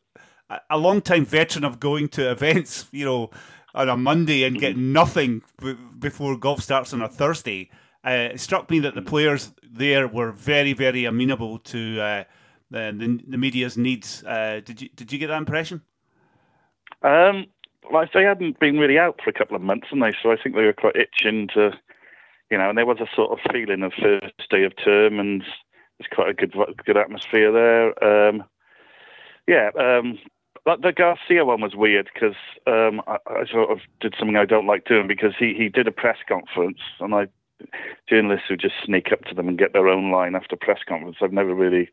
a long time veteran of going to events, you know, on a Monday and getting nothing b- before golf starts on a Thursday. Uh, it struck me that the players there were very, very amenable to uh, the, the, the media's needs. Uh, did you did you get that impression? Um, like they hadn't been really out for a couple of months, and they so I think they were quite itching to, you know, and there was a sort of feeling of first day of term and it's quite a good good atmosphere there. Um, yeah, um, but the Garcia one was weird because um, I, I, sort of did something I don't like doing because he, he did a press conference and I journalists who just sneak up to them and get their own line after press conference. I've never really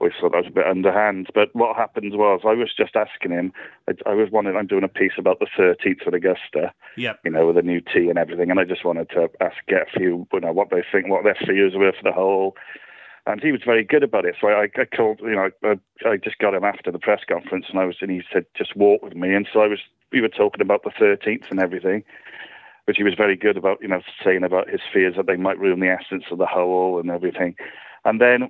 always thought that was a bit underhand. But what happened was I was just asking him. I, I was wanting. I'm doing a piece about the 13th at Augusta. Yeah. You know, with a new tee and everything, and I just wanted to ask, get a few, you know, what they think, what their fears were for the hole and he was very good about it. So I, I called, you know, I, I, just got him after the press conference, and I was, and he said, just walk with me. And so I was, we were talking about the 13th and everything, which he was very good about, you know, saying about his fears that they might ruin the essence of the hole and everything. And then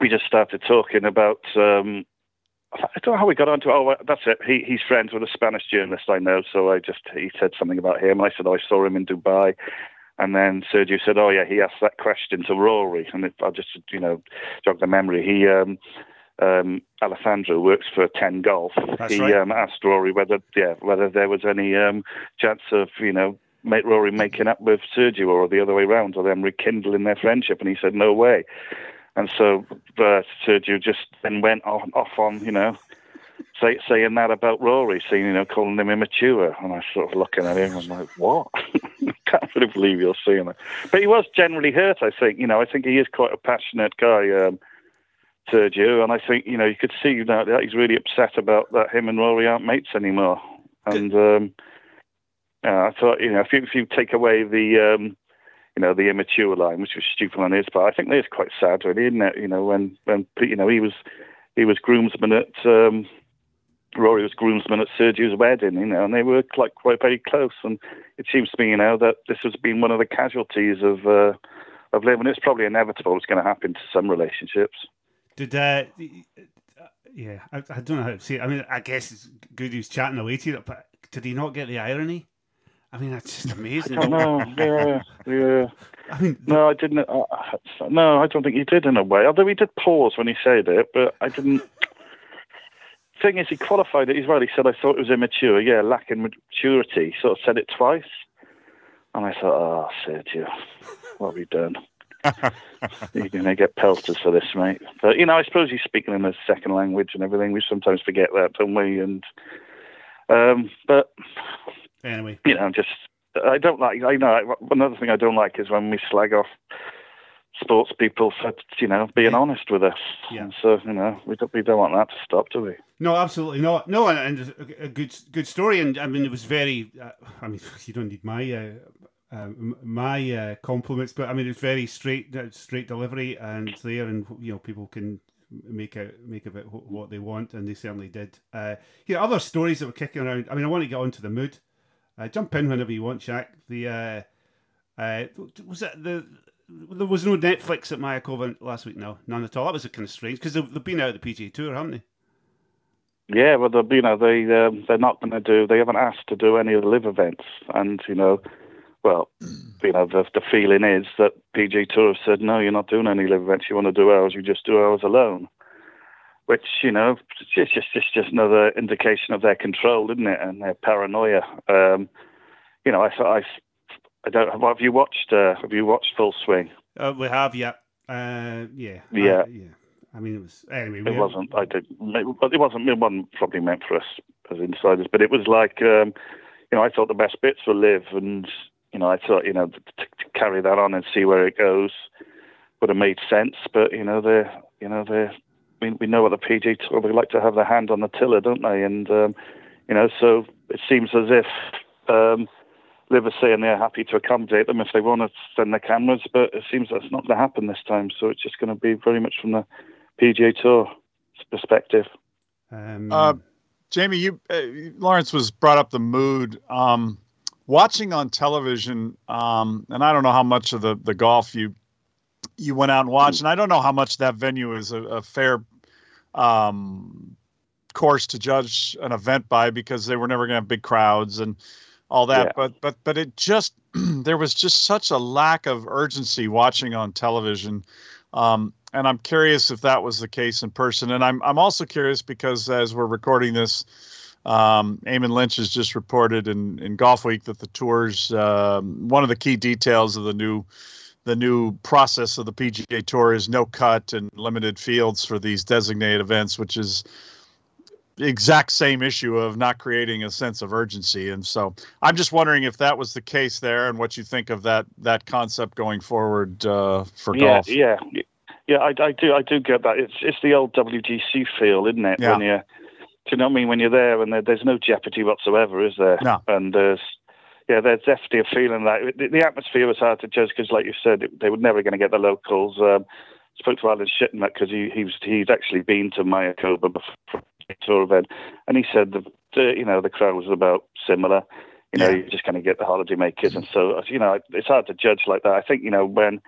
we just started talking about. Um, I don't know how we got onto. It. Oh, that's it. He he's friends with a Spanish journalist I know, so I just he said something about him. And I said oh, I saw him in Dubai, and then Sergio said, "Oh yeah, he asked that question to Rory." And it, I just, you know, jog the memory. He, um, um, Alessandro works for Ten Golf. That's he right. um, asked Rory whether, yeah, whether there was any um, chance of, you know, make Rory making up with Sergio or the other way around, or them rekindling their friendship. And he said, "No way." And so uh, Sergio just then went on, off on, you know, say, saying that about Rory, saying, you know, calling him immature. And I sort of looking at him, I'm like, what? I can't really believe you're seeing that. But he was generally hurt, I think. You know, I think he is quite a passionate guy, um, Sergio. And I think, you know, you could see you know, that he's really upset about that him and Rory aren't mates anymore. And um, uh, I thought, you know, if you, if you take away the, um, you know, the immature line, which was stupid on his part, I think that is quite sad, really, isn't it? You know, when, when you know, he was he was groomsman at um, Rory was groomsman at Sergio's wedding, you know, and they were like quite very close. And it seems to me, you know, that this has been one of the casualties of uh, of living. It's probably inevitable. It's going to happen to some relationships. Did uh, yeah, I, I, don't know how to say it. I mean, I guess it's good he's chatting away to it, but did he not get the irony? I mean, that's just amazing. I don't know. yeah, yeah. I mean, no, I didn't. Uh, no, I don't think he did in a way. Although he did pause when he said it, but I didn't. Thing is, he qualified it. He's right. He said, "I thought it was immature." Yeah, lacking maturity. He sort of said it twice, and I thought, "Oh, Sergio, what have you done?" You're going to get pelters for this, mate. But you know, I suppose he's speaking in a second language and everything. We sometimes forget that, don't we? And um, but anyway, you know, just I don't like. I know another thing I don't like is when we slag off sports people for you know being yeah. honest with us. Yeah. And so you know we don't we don't want that to stop, do we? No, absolutely not. No, and, and a, good good story. And I mean, it was very. Uh, I mean, you don't need my. Uh, uh, my uh, compliments, but I mean it's very straight, uh, straight delivery, and there, and you know people can make out make of it what they want, and they certainly did. Uh, you know, other stories that were kicking around. I mean, I want to get onto the mood. Uh, jump in whenever you want, Jack. The uh, uh, was it the there was no Netflix at Mayakoba last week. No, none at all. That was a kind of strange because they've, they've been out of the PGA Tour, haven't they? Yeah, well, they, you know, they um, they're not going to do. They haven't asked to do any of the LIV events, and you know, well, you know, the the feeling is that PGA Tour have said no, you're not doing any LIV events. You want to do ours, you just do ours alone which you know it's just it's just another indication of their control, isn't it, and their paranoia. Um, you know, I I I don't have you watched uh, have you watched Full Swing? Uh, we have, yeah, uh, yeah, yeah, yeah. I mean, it was anyway. It wasn't. I did. It wasn't. It wasn't probably meant for us as insiders, but it was like um, you know, I thought the best bits were LIV, and you know, I thought you know to, to carry that on and see where it goes would have made sense, but you know, they're you know they're we, we know what the PG Tour would like to have their hand on the tiller, don't they? And um, you know, so it seems as if um, LIV are saying they're happy to accommodate them if they want to send their cameras, but it seems that's not going to happen this time. So it's just going to be very much from the PGA Tour perspective. Um, uh, Jamie, you uh, Lawrence was brought up the mood. Um, watching on television, um, and I don't know how much of the, the golf you you went out and watched, and I don't know how much that venue is a, a fair um, course to judge an event by because they were never going to have big crowds and all that. Yeah. But but but it just there was just such a lack of urgency watching on television. Um, and I'm curious if that was the case in person. And I'm I'm also curious because as we're recording this, um, Eamon Lynch has just reported in in Golfweek that the tours um, one of the key details of the new the new process of the PGA Tour is no cut and limited fields for these designated events, which is exact same issue of not creating a sense of urgency. And so I'm just wondering if that was the case there and what you think of that that concept going forward uh, for yeah, golf. Yeah, yeah, I, I, do I do get that. It's it's the old WGC feel, isn't it? Yeah. When you do you know what I mean? When you're there and there, there's no jeopardy whatsoever, is there? No. And there's yeah, there's definitely a feeling that the, the atmosphere was hard to judge because, like you said, it, they were never going to get the locals. Um, spoke to Alan Shipnuck because he, he was he'd actually been to Mayakoba before tour event, and he said the, the you know the crowd was about similar. You know, yeah. you're just going to get the holiday makers, and mm. so you know it's hard to judge like that. I think you know when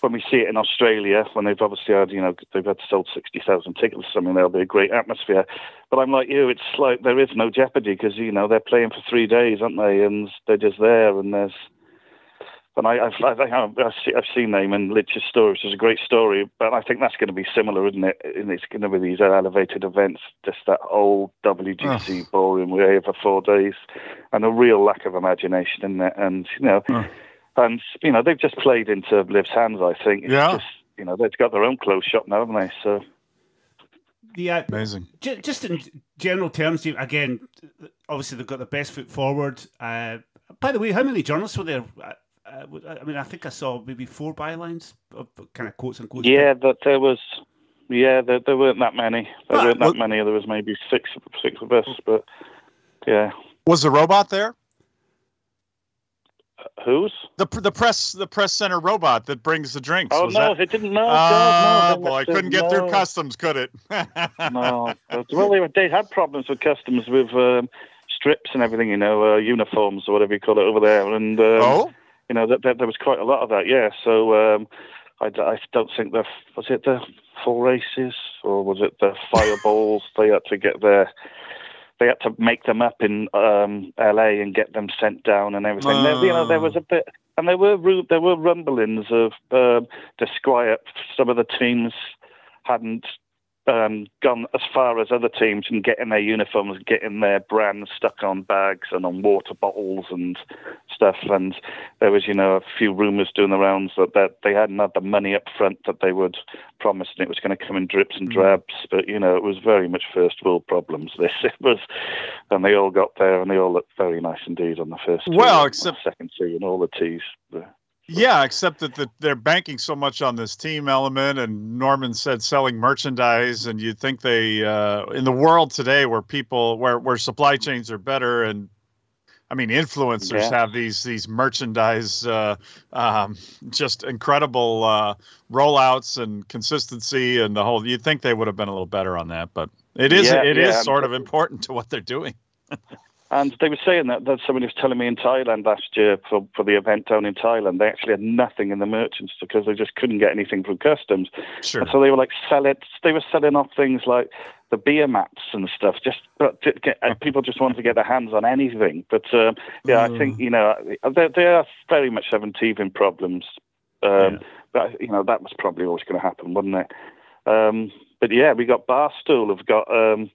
when we see it in Australia, when they've obviously had, you know, they've had sold 60,000 tickets or something, there'll be a great atmosphere. But I'm like you, it's like there is no jeopardy because, you know, they're playing for three days, aren't they? And they're just there and there's. And I, I've, I've, I've seen Eamon Lynch's story, which is a great story, but I think that's going to be similar, isn't it? And it's going to be these elevated events, just that old WGC oh. ballroom way for four days, and a real lack of imagination in it. And, you know, oh and you know they've just played into LIV's hands. I think. It's yeah. Just, you know they've got their own clothes shop now, haven't they? So. Yeah, amazing. J- just in general terms, again, obviously they've got the best foot forward. Uh, by the way, how many journalists were there? Uh, uh I mean, I think I saw maybe four bylines, of kind of quotes and quotes. Yeah, but there was. Yeah, there, there weren't that many. There weren't that many. There was maybe six, six of us, but yeah. Was the robot there? Whose? The the press the press center robot that brings the drinks. Oh was no, that... it didn't. No, Oh God, no, they boy, must couldn't get through customs, could it? no. Well, they, they had problems with customs with um, strips and everything, you know, uh, uniforms or whatever you call it over there, and um, oh, you know, that, that, there was quite a lot of that. Yeah, so um, I, I don't think the was it the Four Aces or was it the fireballs? they had to get their they had to make them up in um, LA and get them sent down and everything. There, you know, there was a bit, and there were there were rumblings of um, disquiet. Some of the teams hadn't um, gone as far as other teams in getting their uniforms, getting their brands stuck on bags and on water bottles and stuff. And there was, you know, a few rumours doing the rounds that, that they hadn't had the money up front that they would promise, and it was going to come in drips and drabs. But you know, it was very much first world problems. This it was, and they all got there, and they all looked very nice indeed on the first. Well, and except- second tee and all the tees. Yeah. Except that the, they're banking so much on this team element, and Norman said selling merchandise, and you'd think they uh, in the world today where people where where supply chains are better and. I mean, influencers Yeah. have these these merchandise, uh, um, just incredible uh, rollouts and consistency, and the whole. You'd think they would have been a little better on that, but it is Yeah, it is yeah. sort of important to what they're doing. And they were saying that, that somebody was telling me in Thailand last year for, for the event down in Thailand, they actually had nothing in the merchants because they just couldn't get anything from customs. Sure. And so they were like selling, they were selling off things like the beer mats and stuff. Just get, and people just wanted to get their hands on anything. But um, yeah, I think you know they, they are very much having teething problems. Um, But you know that was probably always going to happen, wasn't it? Um, but yeah, we got Barstool have got. Um,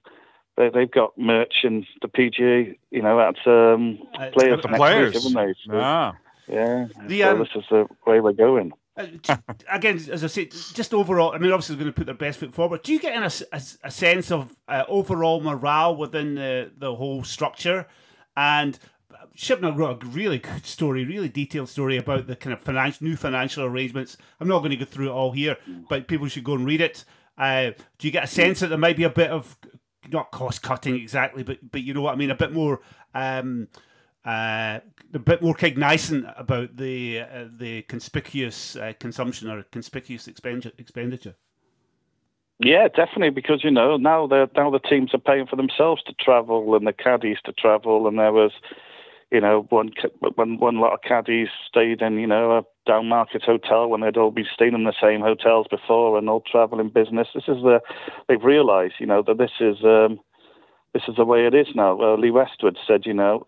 they, they've got merch and the PGA, you know, that's um, Uh, players uh, next players. week, haven't they? So, Ah. Yeah. The, so um, this is the way we're going. Uh, again, as I said, just overall, I mean, obviously they're going to put their best foot forward. Do you get in a, a a sense of uh, overall morale within the, the whole structure? And Shipnuck wrote a really good story, really detailed story about the kind of financial, new financial arrangements. I'm not going to go through it all here, but people should go and read it. Uh, do you get a sense that there might be a bit of not cost cutting exactly, but but you know what I mean, a bit more. Um, uh, a bit more cognizant about the uh, the conspicuous uh, consumption or conspicuous expenditure. Yeah, definitely, because you know now the now the teams are paying for themselves to travel and the caddies to travel, and there was, you know, one one one lot of caddies stayed in you know a down market hotel when they'd all been staying in the same hotels before and all traveling business. This is the they've realised you know that this is um, this is the way it is now. Uh, Lee Westwood said you know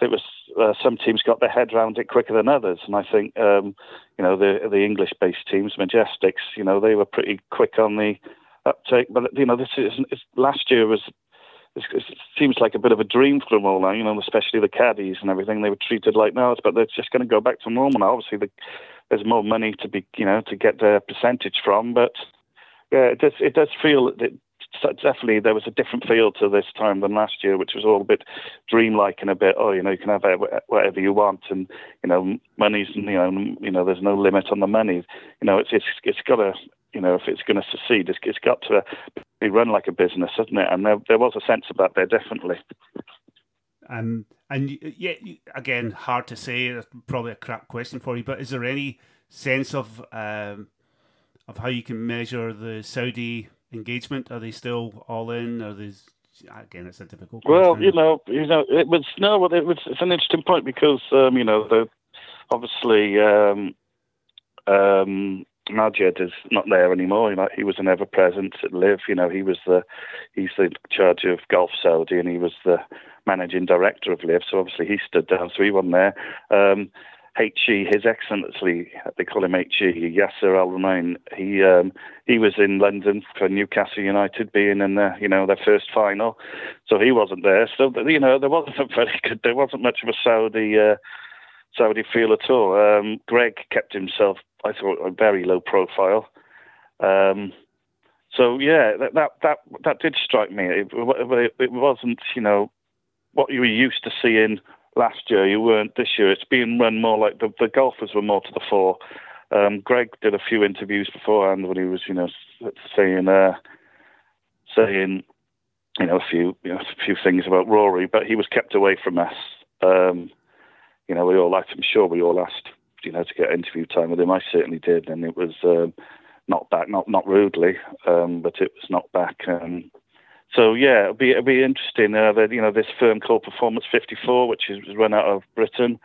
there was uh, some teams got their head around it quicker than others, and I think um, you know the the English-based teams, Majesticks, you know they were pretty quick on the uptake. But you know this is last year was it seems like a bit of a dream for them all now. You know, especially the caddies and everything. They were treated like now, but they're just going to go back to normal now. Obviously, the, there's more money to be you know to get their percentage from, but yeah, it does it does feel that so definitely there was a different feel to this time than last year, which was all a bit dreamlike and a bit oh you know you can have whatever you want and you know money's you know you know there's no limit on the money. You know it's it's it's got to you know if it's going to succeed, it's, it's got to be run like a business, hasn't it? And there there was a sense of that there definitely. Um, and y- yeah, again, hard to say. Probably a crap question for you. But is there any sense of um, of how you can measure the Saudi engagement? Are they still all in? Are they? Again, it's a difficult. Well, question. you know, you know, it was no, it was. It's an interesting point because um, you know, the obviously um, um, Majed is not there anymore. You know, he was an ever present at LIV. You know, he was the he's the charge of Golf Saudi, and he was the managing director of LIV. So obviously he stood down, so he wasn't there. Um, HE, His Excellency, they call him HE, Yasir Al-Rumayyan. He um, he was in London for Newcastle United, being in the you know their first final, so he wasn't there. So you know there wasn't a very good, there wasn't much of a Saudi uh, Saudi feel at all. Um, Greg kept himself, I thought, a very low profile. Um, so yeah, that, that that that did strike me. It, it, it wasn't you know what you were used to seeing last year. You weren't this year. It's being run more like the, the golfers were more to the fore. Um, Greg did a few interviews beforehand when he was, you know, saying, uh, saying, you know, a few, you know, a few things about Rory, but he was kept away from us. Um, you know, we all asked. I'm sure we all asked, you know, to get interview time with him. I certainly did, and it was um, not back, not not rudely, um, but it was not back. Um, so yeah, it'll be it'll be interesting. Uh, that you know, this firm called Performance 54, which is run out of Britain.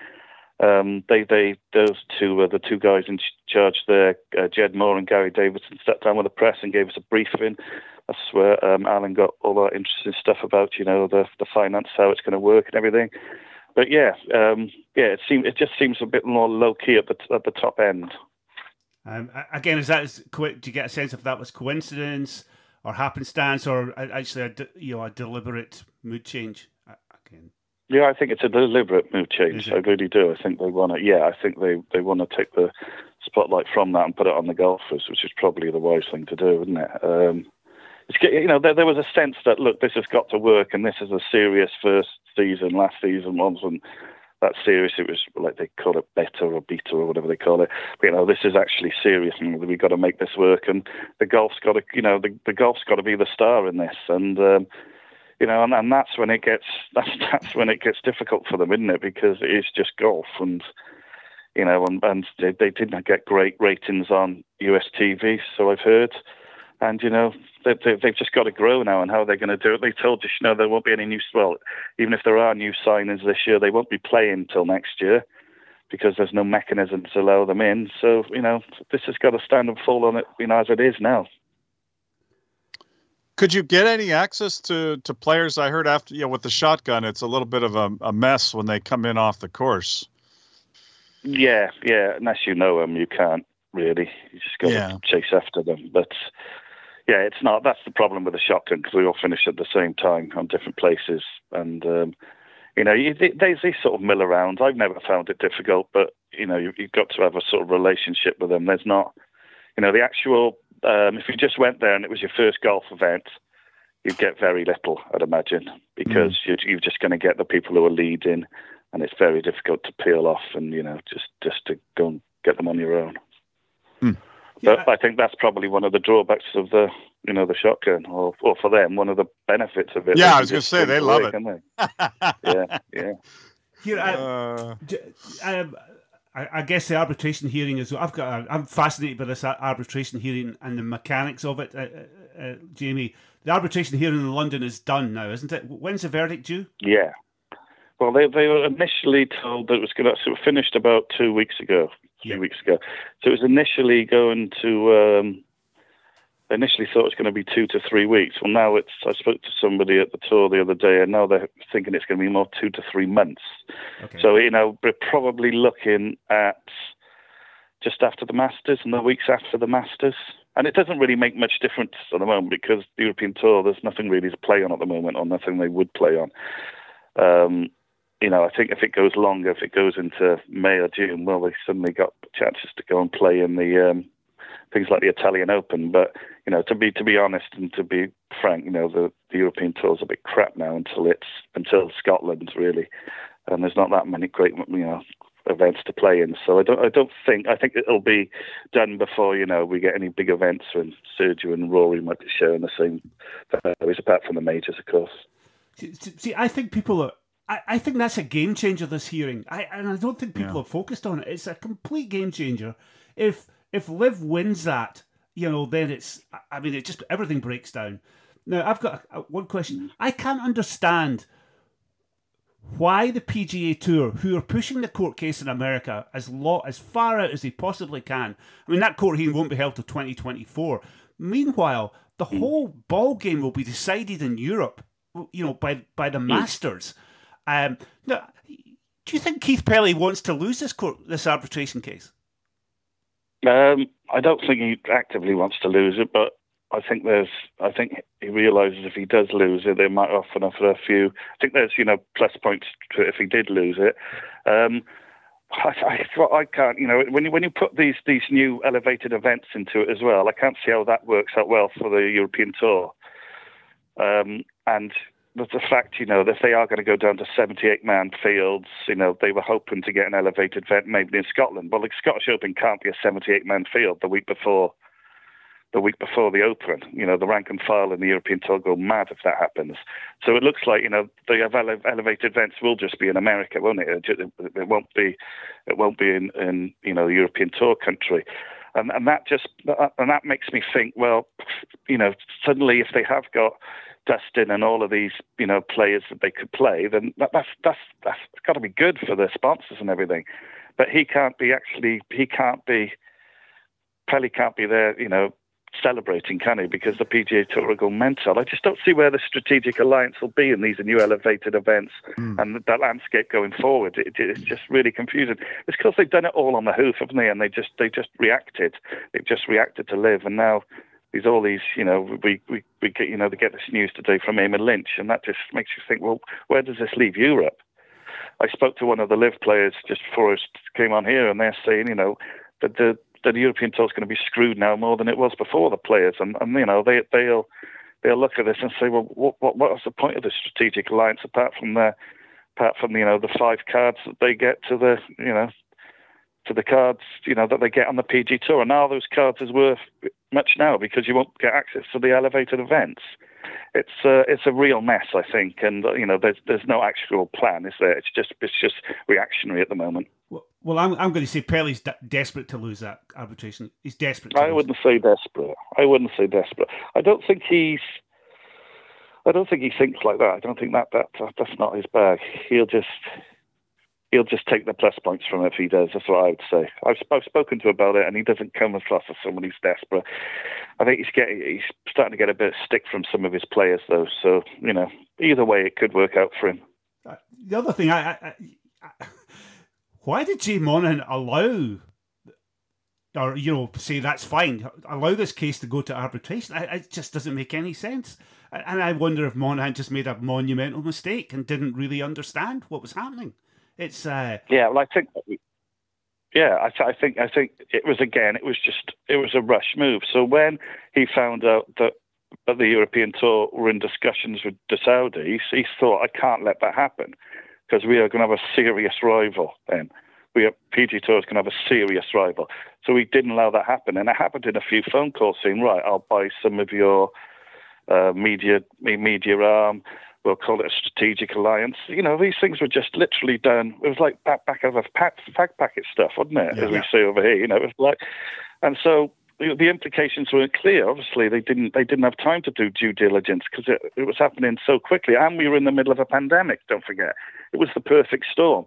Um, they they those two the two guys in charge there, uh, Jed Moore and Gary Davidson, sat down with the press and gave us a briefing. That's where um, Alan got all that interesting stuff about you know the the finance, how it's going to work, and everything. But yeah, um, yeah, it seems it just seems a bit more low key at the at the top end. Um, again, is that do you get a sense if that was coincidence? Or happenstance, or actually a you know a deliberate mood change? Again. Yeah, I think it's a deliberate mood change. I really do. I think they want to. Yeah, I think they they want to take the spotlight from that and put it on the golfers, which is probably the wise thing to do, isn't it? Um, it's, you know, there, there was a sense that look, this has got to work, and this is a serious first season. Last season wasn't that serious. It was like they call it beta or beta or whatever they call it. But, you know, this is actually serious, and we've got to make this work. And the golf's got to, you know, the, the golf's got to be the star in this. And um, you know, and, and that's when it gets that's that's when it gets difficult for them, isn't it? Because it is just golf, and you know, and, and they, they didn't get great ratings on US TV, so I've heard and you know they, they, have just got to grow now and how they're going to do it. They told us, you know, there won't be any new. Well, even if there are new signings this year, they won't be playing until next year because there's no mechanism to allow them in. So you know, this has got to stand and fall on it, you know, as it is now. Could you get any access to to players? I heard after you know with the shotgun, it's a little bit of a, a mess when they come in off the course. Yeah, yeah. Unless you know them, you can't really. You just got yeah. to chase after them. But yeah, it's not. That's the problem with the shotgun because we all finish at the same time on different places, and um, you know, you, they, they sort of mill around. I've never found it difficult, but you know, you, have got to have a sort of relationship with them. There's not, you know, the actual. Um, if you just went there and it was your first golf event, you'd get very little, I'd imagine, because mm. you're, you're just going to get the people who are leading, and it's very difficult to peel off and you know just just to go and get them on your own. Mm. But yeah. I think that's probably one of the drawbacks of the, you know, the shotgun, or, or for them, one of the benefits of it. Yeah, I was going to say they love it. They? yeah, yeah. Here, I, uh... I, I, guess the arbitration hearing is. I've got. I'm fascinated by this arbitration hearing and the mechanics of it, uh, uh, uh, Jamie. The arbitration hearing in London is done now, isn't it? When's the verdict due? Yeah. Well, they they were initially told that it was going to. So it finished about two weeks ago three yeah. weeks ago. So it was initially going to. Um, initially thought it was going to be two to three weeks. Well, now it's. I spoke to somebody at the tour the other day, and now they're thinking it's going to be more two to three months. Okay. So you know, we're probably looking at just after the Masters and the weeks after the Masters. And it doesn't really make much difference at the moment because the European Tour, there's nothing really to play on at the moment, or nothing they would play on. Um, you know, I think if it goes longer, if it goes into May or June, well, they suddenly got chances to go and play in the um, things like the Italian Open. But you know, to be to be honest and to be frank, you know, the, the European Tour's a bit crap now until it's until Scotland really, and there's not that many great you know events to play in. So I don't I don't think I think it'll be done before you know we get any big events when Sergio and Rory might be sharing the same values apart from the majors, of course. See, I think people are I, I think that's a game changer. This hearing, I and I don't think people yeah. have focused on it. It's a complete game changer. If if LIV wins that, you know, then it's. I mean, it just everything breaks down. Now, I've got a, a, one question. I can't understand why the PGA Tour, who are pushing the court case in America as law as far out as they possibly can. I mean, that court hearing won't be held till 2024. Meanwhile, the hmm. whole ball game will be decided in Europe, you know, by by the hmm. Masters. Um, now, do you think Keith Pelley wants to lose this court, this arbitration case? Um, I don't think he actively wants to lose it, but I think there's. I think he realizes if he does lose it, they might offer for a few. I think there's you know plus points to it if he did lose it. Um, I, I, I, can't, you know, when you when you put these these new elevated events into it as well, I can't see how that works out well for the European Tour. Um, and the, the fact, you know, that they are going to go down to 78 man fields, you know, they were hoping to get an elevated event maybe in Scotland. Well, the Scottish Open can't be a 78 man field the week before the week before the Open. You know, the rank and file in the European Tour go mad if that happens. So it looks like you know the elevated events will just be in America, won't it? It won't be, it won't be in, in you know the European Tour country. And, and that just and that makes me think. Well, you know, suddenly if they have got Dustin and all of these, you know, players that they could play, then that, that's that's that's got to be good for the sponsors and everything. But he can't be actually he can't be Pelley can't be there, you know, celebrating, can he? Because the PGA Tour will go mental. I just don't see where the strategic alliance will be in these new elevated events mm. and that landscape going forward. It, it's just really confusing. It's because they've done it all on the hoof, haven't they? And they just they just reacted. They've just reacted to LIV, and now there's all these, you know, we, we, we get, you know, they get this news today from Eamon Lynch, and that just makes you think, well, where does this leave Europe? I spoke to one of the LIV players just before I came on here, and they're saying, you know, that the the European tour is going to be screwed now more than it was before the players, and, and you know they they'll they'll look at this and say, well, what what what was the point of the strategic alliance apart from the apart from you know the five cards that they get to the you know to the cards you know that they get on the PG tour, and now those cards is worth much now because you won't get access to the elevated events. It's uh, it's a real mess, I think, and you know there's there's no actual plan, is there? It's just it's just reactionary at the moment. Well, I'm, I'm going to say Pelley's de- desperate to lose that arbitration. He's desperate. I lose. wouldn't say desperate. I wouldn't say desperate. I don't think he's. I don't think he thinks like that. I don't think that, that that's not his bag. He'll just he'll just take the plus points from it if he does. That's what I would say. I've, I've spoken to him about it, and he doesn't come across as someone who's desperate. I think he's getting he's starting to get a bit of stick from some of his players, though. So you know, either way, it could work out for him. Uh, the other thing, I, I, I, why did Jay Monahan allow? Or you know, say that's fine. Allow this case to go to arbitration. it just doesn't make any sense. And I wonder if Monahan just made a monumental mistake and didn't really understand what was happening. It's uh, yeah. Well, I think yeah, I, th- I, think I think it was again. It was just it was a rush move. So when he found out that that the European Tour were in discussions with the Saudis, he thought I can't let that happen because we are going to have a serious rival. Then we are, PG Tour is going to have a serious rival. So we didn't allow that happen, and it happened in a few phone calls saying, right, I'll buy some of your uh, media media arm we'll call it a strategic alliance. You know, these things were just literally done. It was like back back of a fag packet stuff, wasn't it? Yeah, As we say over here, you know, it was like, and so the implications weren't clear. Obviously, they didn't they didn't have time to do due diligence because it, it was happening so quickly, and we were in the middle of a pandemic. Don't forget, it was the perfect storm.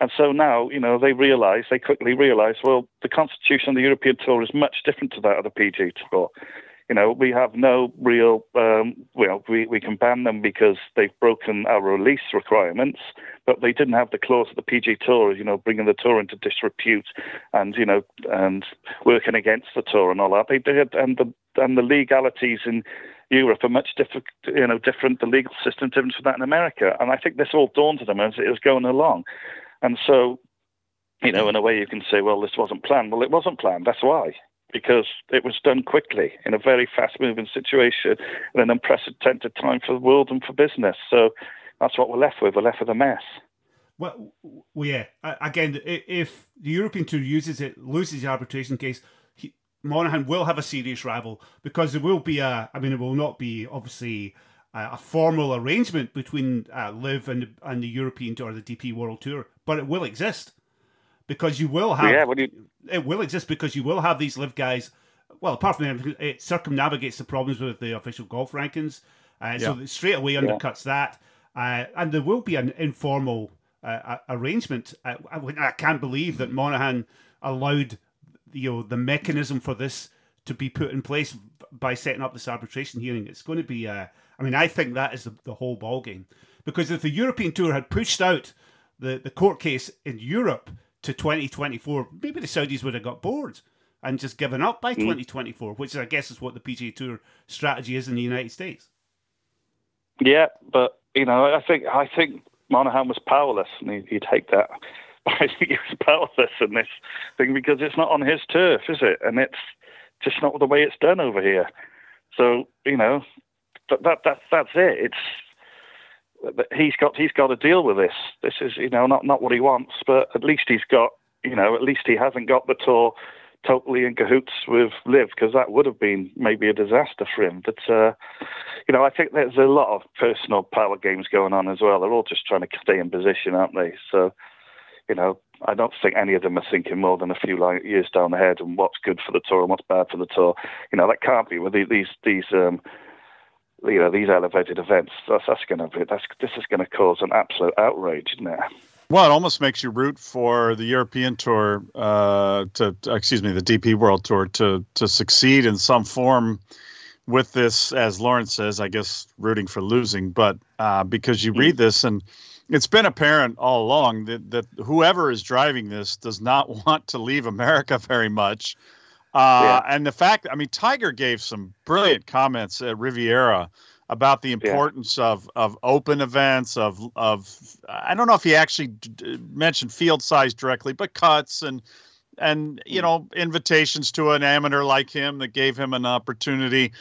And so now, you know, they realise, they quickly realise, well, the constitution of the European Tour is much different to that of the PG Tour you know, we have no real, um, well, we, we can ban them because they've broken our release requirements, but they didn't have the clause of the PG Tour, you know, bringing the tour into disrepute and, you know, and working against the tour and all that. They did, and the, and the legalities in Europe are much different, you know, different, the legal system different from that in America. And I think this all dawned on them as it was going along. And so, you know, in a way you can say, well, this wasn't planned. Well, it wasn't planned. That's why because it was done quickly in a very fast moving situation in an unprecedented time for the world and for business. So that's what we're left with. We're left with a mess. Well, well yeah. Again, if the European Tour uses it, loses the arbitration case, he, Monahan will have a serious rival because there will be a. I mean, it will not be obviously a, formal arrangement between uh, LIV and and the European Tour, or the DP World Tour, but it will exist because you will have. Yeah, you... it will exist because you will have these LIV guys. Well, apart from that, it circumnavigates the problems with the official golf rankings, uh, yeah. so straight away undercuts yeah. that. Uh, and there will be an informal uh, arrangement. I, I, can't believe that Monahan allowed you know the mechanism for this to be put in place by setting up this arbitration hearing. It's going to be. Uh, I mean, I think that is the, the whole ball game because if the European Tour had pushed out the, the court case in Europe to 2024, maybe the Saudis would have got bored and just given up by mm. 2024, which I guess is what the PGA Tour strategy is in the United States. Yeah, but you know, I think I think Monahan was powerless, and he, would take that. I think he was powerless in this thing because it's not on his turf, is it? And it's just not the way it's done over here. So you know, that, that that's that's it. It's he's got he's got to deal with this. This is you know not not what he wants, but at least he's got you know at least he hasn't got the tour totally in cahoots with LIV because that would have been maybe a disaster for him. But uh, you know, I think there's a lot of personal power games going on as well. They're all just trying to stay in position, aren't they? So, you know, I don't think any of them are thinking more than a few years down the head and what's good for the tour and what's bad for the tour. You know, that can't be with these these um, you know these elevated events. That's that's going to be that's this is going to cause an absolute outrage, isn't it? Well, it almost makes you root for the European Tour uh, to, excuse me, the DP World Tour to to succeed in some form with this, as Lawrence says, I guess rooting for losing, but uh, because you read this and it's been apparent all along that, that whoever is driving this does not want to leave America very much. Uh, yeah. And the fact, I mean, Tiger gave some brilliant comments at Riviera about the importance yeah. of of open events of of I don't know if he actually d- mentioned field size directly, but cuts and and you hmm. know invitations to an amateur like him that gave him an opportunity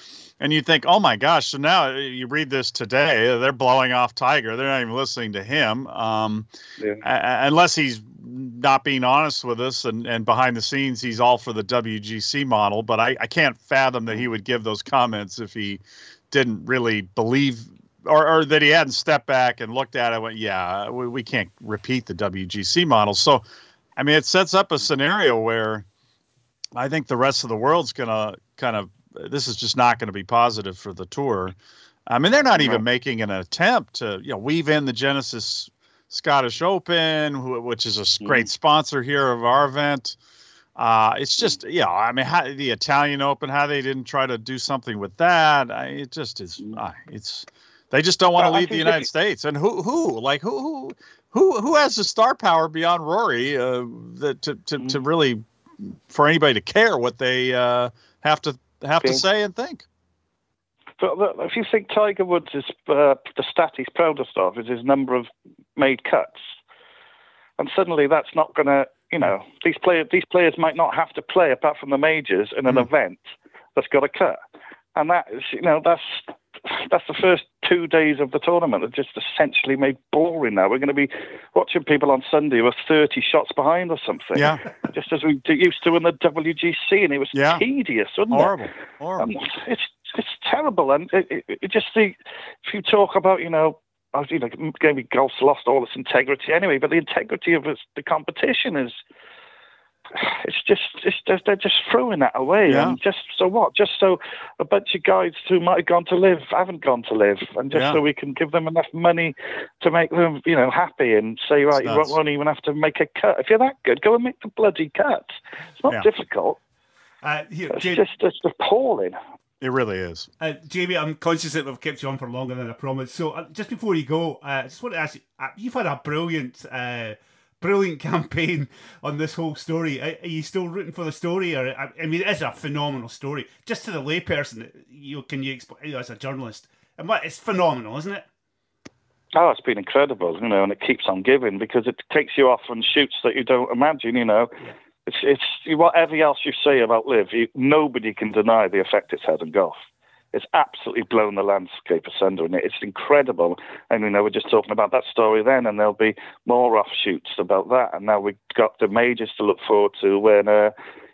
and you think oh my gosh so now uh, you read this today they're blowing off tiger they're not even listening to him um, yeah. a- unless he's not being honest with us and, and behind the scenes he's all for the wgc model but I, I can't fathom that he would give those comments if he didn't really believe or, or that he hadn't stepped back and looked at it and went yeah we, we can't repeat the wgc model so I mean, it sets up a scenario where I think the rest of the world's going to kind of, this is just not going to be positive for the tour. I mean, they're not even making an attempt to, you know, weave in the Genesis Scottish Open, which is a mm-hmm. great sponsor here of our event. Uh, it's just, yeah, I mean, how, the Italian Open, how they didn't try to do something with that. I, it just is, uh, it's, they just don't want to leave the United States. And who, who, like, who, who, who who has the star power beyond Rory uh, that to, to, mm-hmm. to really for anybody to care what they uh, have to have to say and think. But if you think Tiger Woods is uh, the stat he's proudest of is his number of made cuts, and suddenly that's not going to, you know, these players these players might not have to play apart from the majors in an mm. event that's got a cut, and that is, you know, that's that's the first two days of the tournament are just essentially made boring now. We're going to be watching people on Sunday who are 30 shots behind or something. Yeah. Just as we used to in the WGC, and it was yeah. tedious, wasn't Horrible. it? Horrible. Um, it's it's terrible, and it, it, it just the if you talk about you know I was, you know, maybe golf's lost all its integrity anyway, but the integrity of the competition is it's just, it's just they're just throwing that away. Yeah. And just so what? Just so a bunch of guys who might have gone to LIV haven't gone to LIV, and just yeah. so we can give them enough money to make them, you know, happy and say, right, you won't even have to make a cut. If you're that good, go and make the bloody cut. It's not yeah. difficult. Uh, here, it's Jamie, just it's appalling. It really is. Uh, Jamie, I'm conscious that we've kept you on for longer than I promised. So uh, just before you go, uh, I just want to ask you, uh, you've had a brilliant uh, brilliant campaign on this whole story. Are, are, you still rooting for the story? Or I mean, it is a phenomenal story. Just to the layperson, you can you explain you know, as a journalist, it's phenomenal, isn't it? Oh, it's been incredible, you know, and it keeps on giving because it takes you off on shoots that you don't imagine, you know. Yeah. It's it's whatever else you say about LIV, you, nobody can deny the effect it's had on golf it's absolutely blown the landscape asunder, and it's incredible. And you know, we're just talking about that story then, and there'll be more offshoots about that. And now we've got the majors to look forward to when, uh,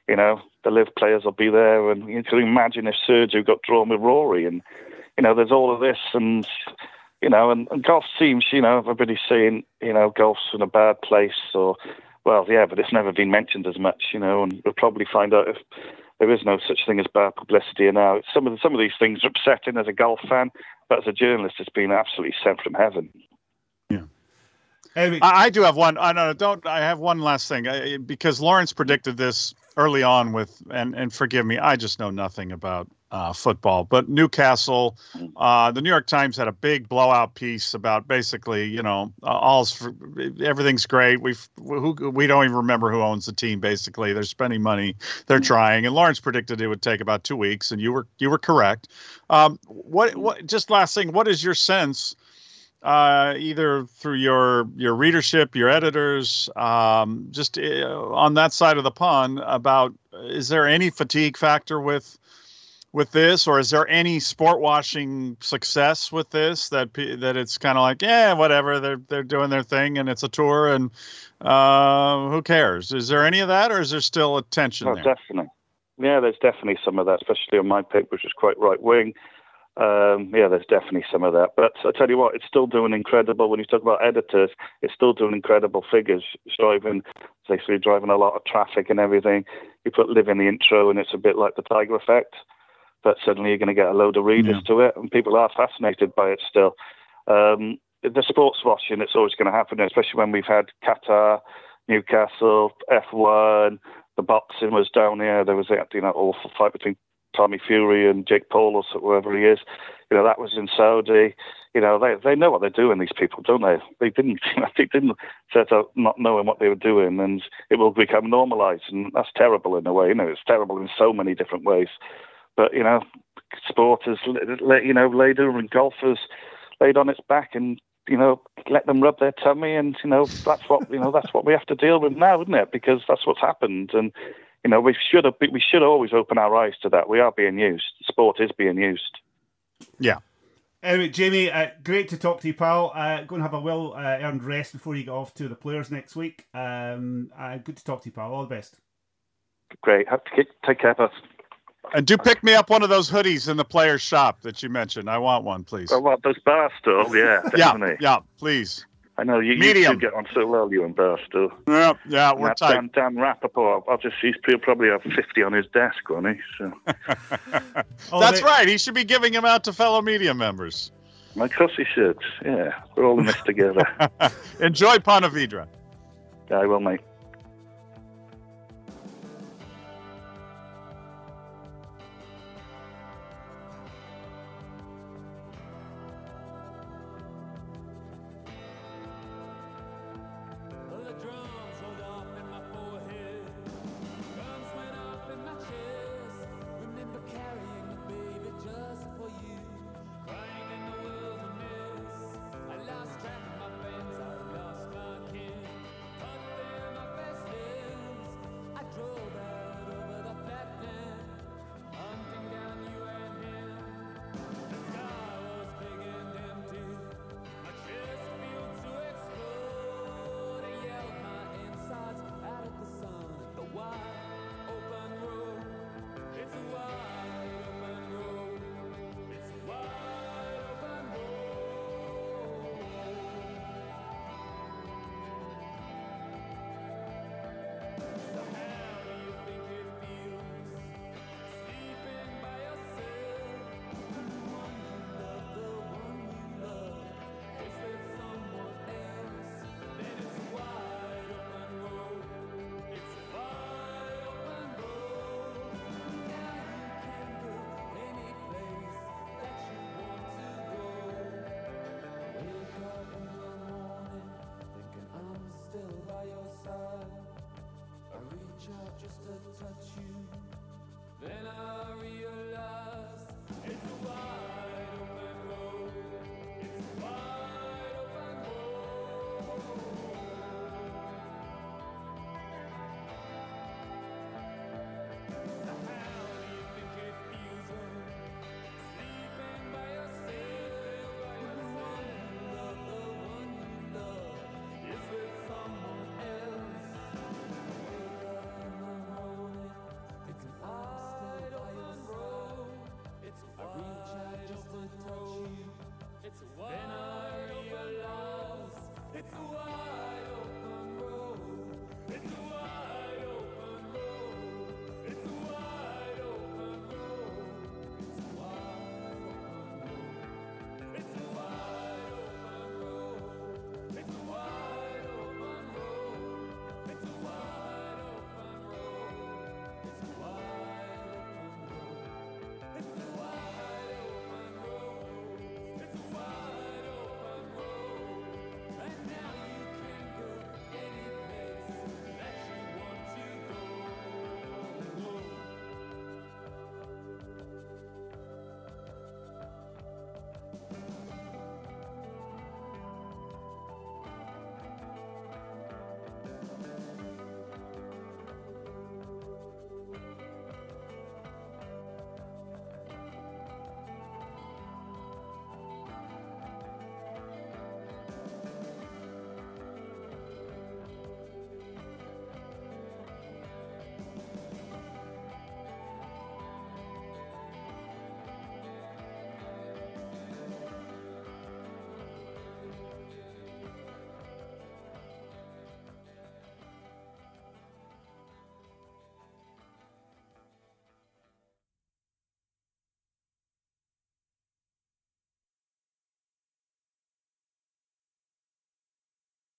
you know, the LIV players will be there. And you can imagine if Sergio got drawn with Rory, and you know, there's all of this, and you know, and, and golf seems, you know, everybody's saying, you know, golf's in a bad place, or well, yeah, but it's never been mentioned as much, you know, and we'll probably find out if there is no such thing as bad publicity And now. Some of the, some of these things are upsetting as a golf fan, but as a journalist, it's been absolutely sent from heaven. Yeah. I, I do have one. I know. Don't. I have one last thing I, because Lawrence predicted this early on with, and and forgive me, I just know nothing about uh, football. But Newcastle, uh, the New York Times had a big blowout piece about basically, you know, uh, all's for, everything's great. We who we don't even remember who owns the team. Basically, they're spending money, they're trying. And Lawrence predicted it would take about two weeks, and you were you were correct. Um, what what? Just last thing, what is your sense? uh, either through your your readership, your editors, um, just uh, on that side of the pond, about is there any fatigue factor with with this, or is there any sport washing success with this that that it's kind of like, yeah, whatever, they're they're doing their thing and it's a tour and uh, who cares? Is there any of that, or is there still a tension oh, there? Definitely, yeah, there's definitely some of that, especially on my paper, which is quite right wing. Um, yeah, there's definitely some of that. But I tell you what, it's still doing incredible. When you talk about editors, it's still doing incredible figures. It's driving, basically driving a lot of traffic and everything. You put LIV in the intro, and it's a bit like the Tiger Effect but suddenly you're going to get a load of readers yeah. to it, and people are fascinated by it still. Um, the sports washing, it's always going to happen, especially when we've had Qatar, Newcastle, F1, the boxing was down here. There was that you know awful fight between Tommy Fury and Jake Paul or whoever he is. You know that was in Saudi. You know they they know what they're doing. These people, don't they? They didn't. they didn't set out not knowing what they were doing, and it will become normalised, and that's terrible in a way. You know, it's terrible in so many different ways. But you know, sport has you know laid and golfers laid on its back and you know let them rub their tummy and you know that's what you know that's what we have to deal with now, isn't it? Because that's what's happened and. You know, we should have, we should always open our eyes to that. We are being used. Sport is being used. Yeah, Anyway, Jamie, uh, great to talk to you, pal. Uh, go and have a well uh, earned rest before you get off to the players next week. Um, uh, good to talk to you, pal. All the best. Great. Have to take care, of us. And do pick me up one of those hoodies in the players' shop that you mentioned. I want one, please. Oh, what, those Barstool? Yeah, definitely. yeah, yeah, please. I know you, Medium. you get on so well, you and Barstool. Yeah, yeah, we're tight. Dan, Dan Rapaport, I'll just, he's probably have 50 on his desk, won't he? So. oh, That's they... right. He should be giving them out to fellow media members. Of course he should. Yeah, we're all in this together. Enjoy Ponte Vedra. I will, mate. without you. It's a war.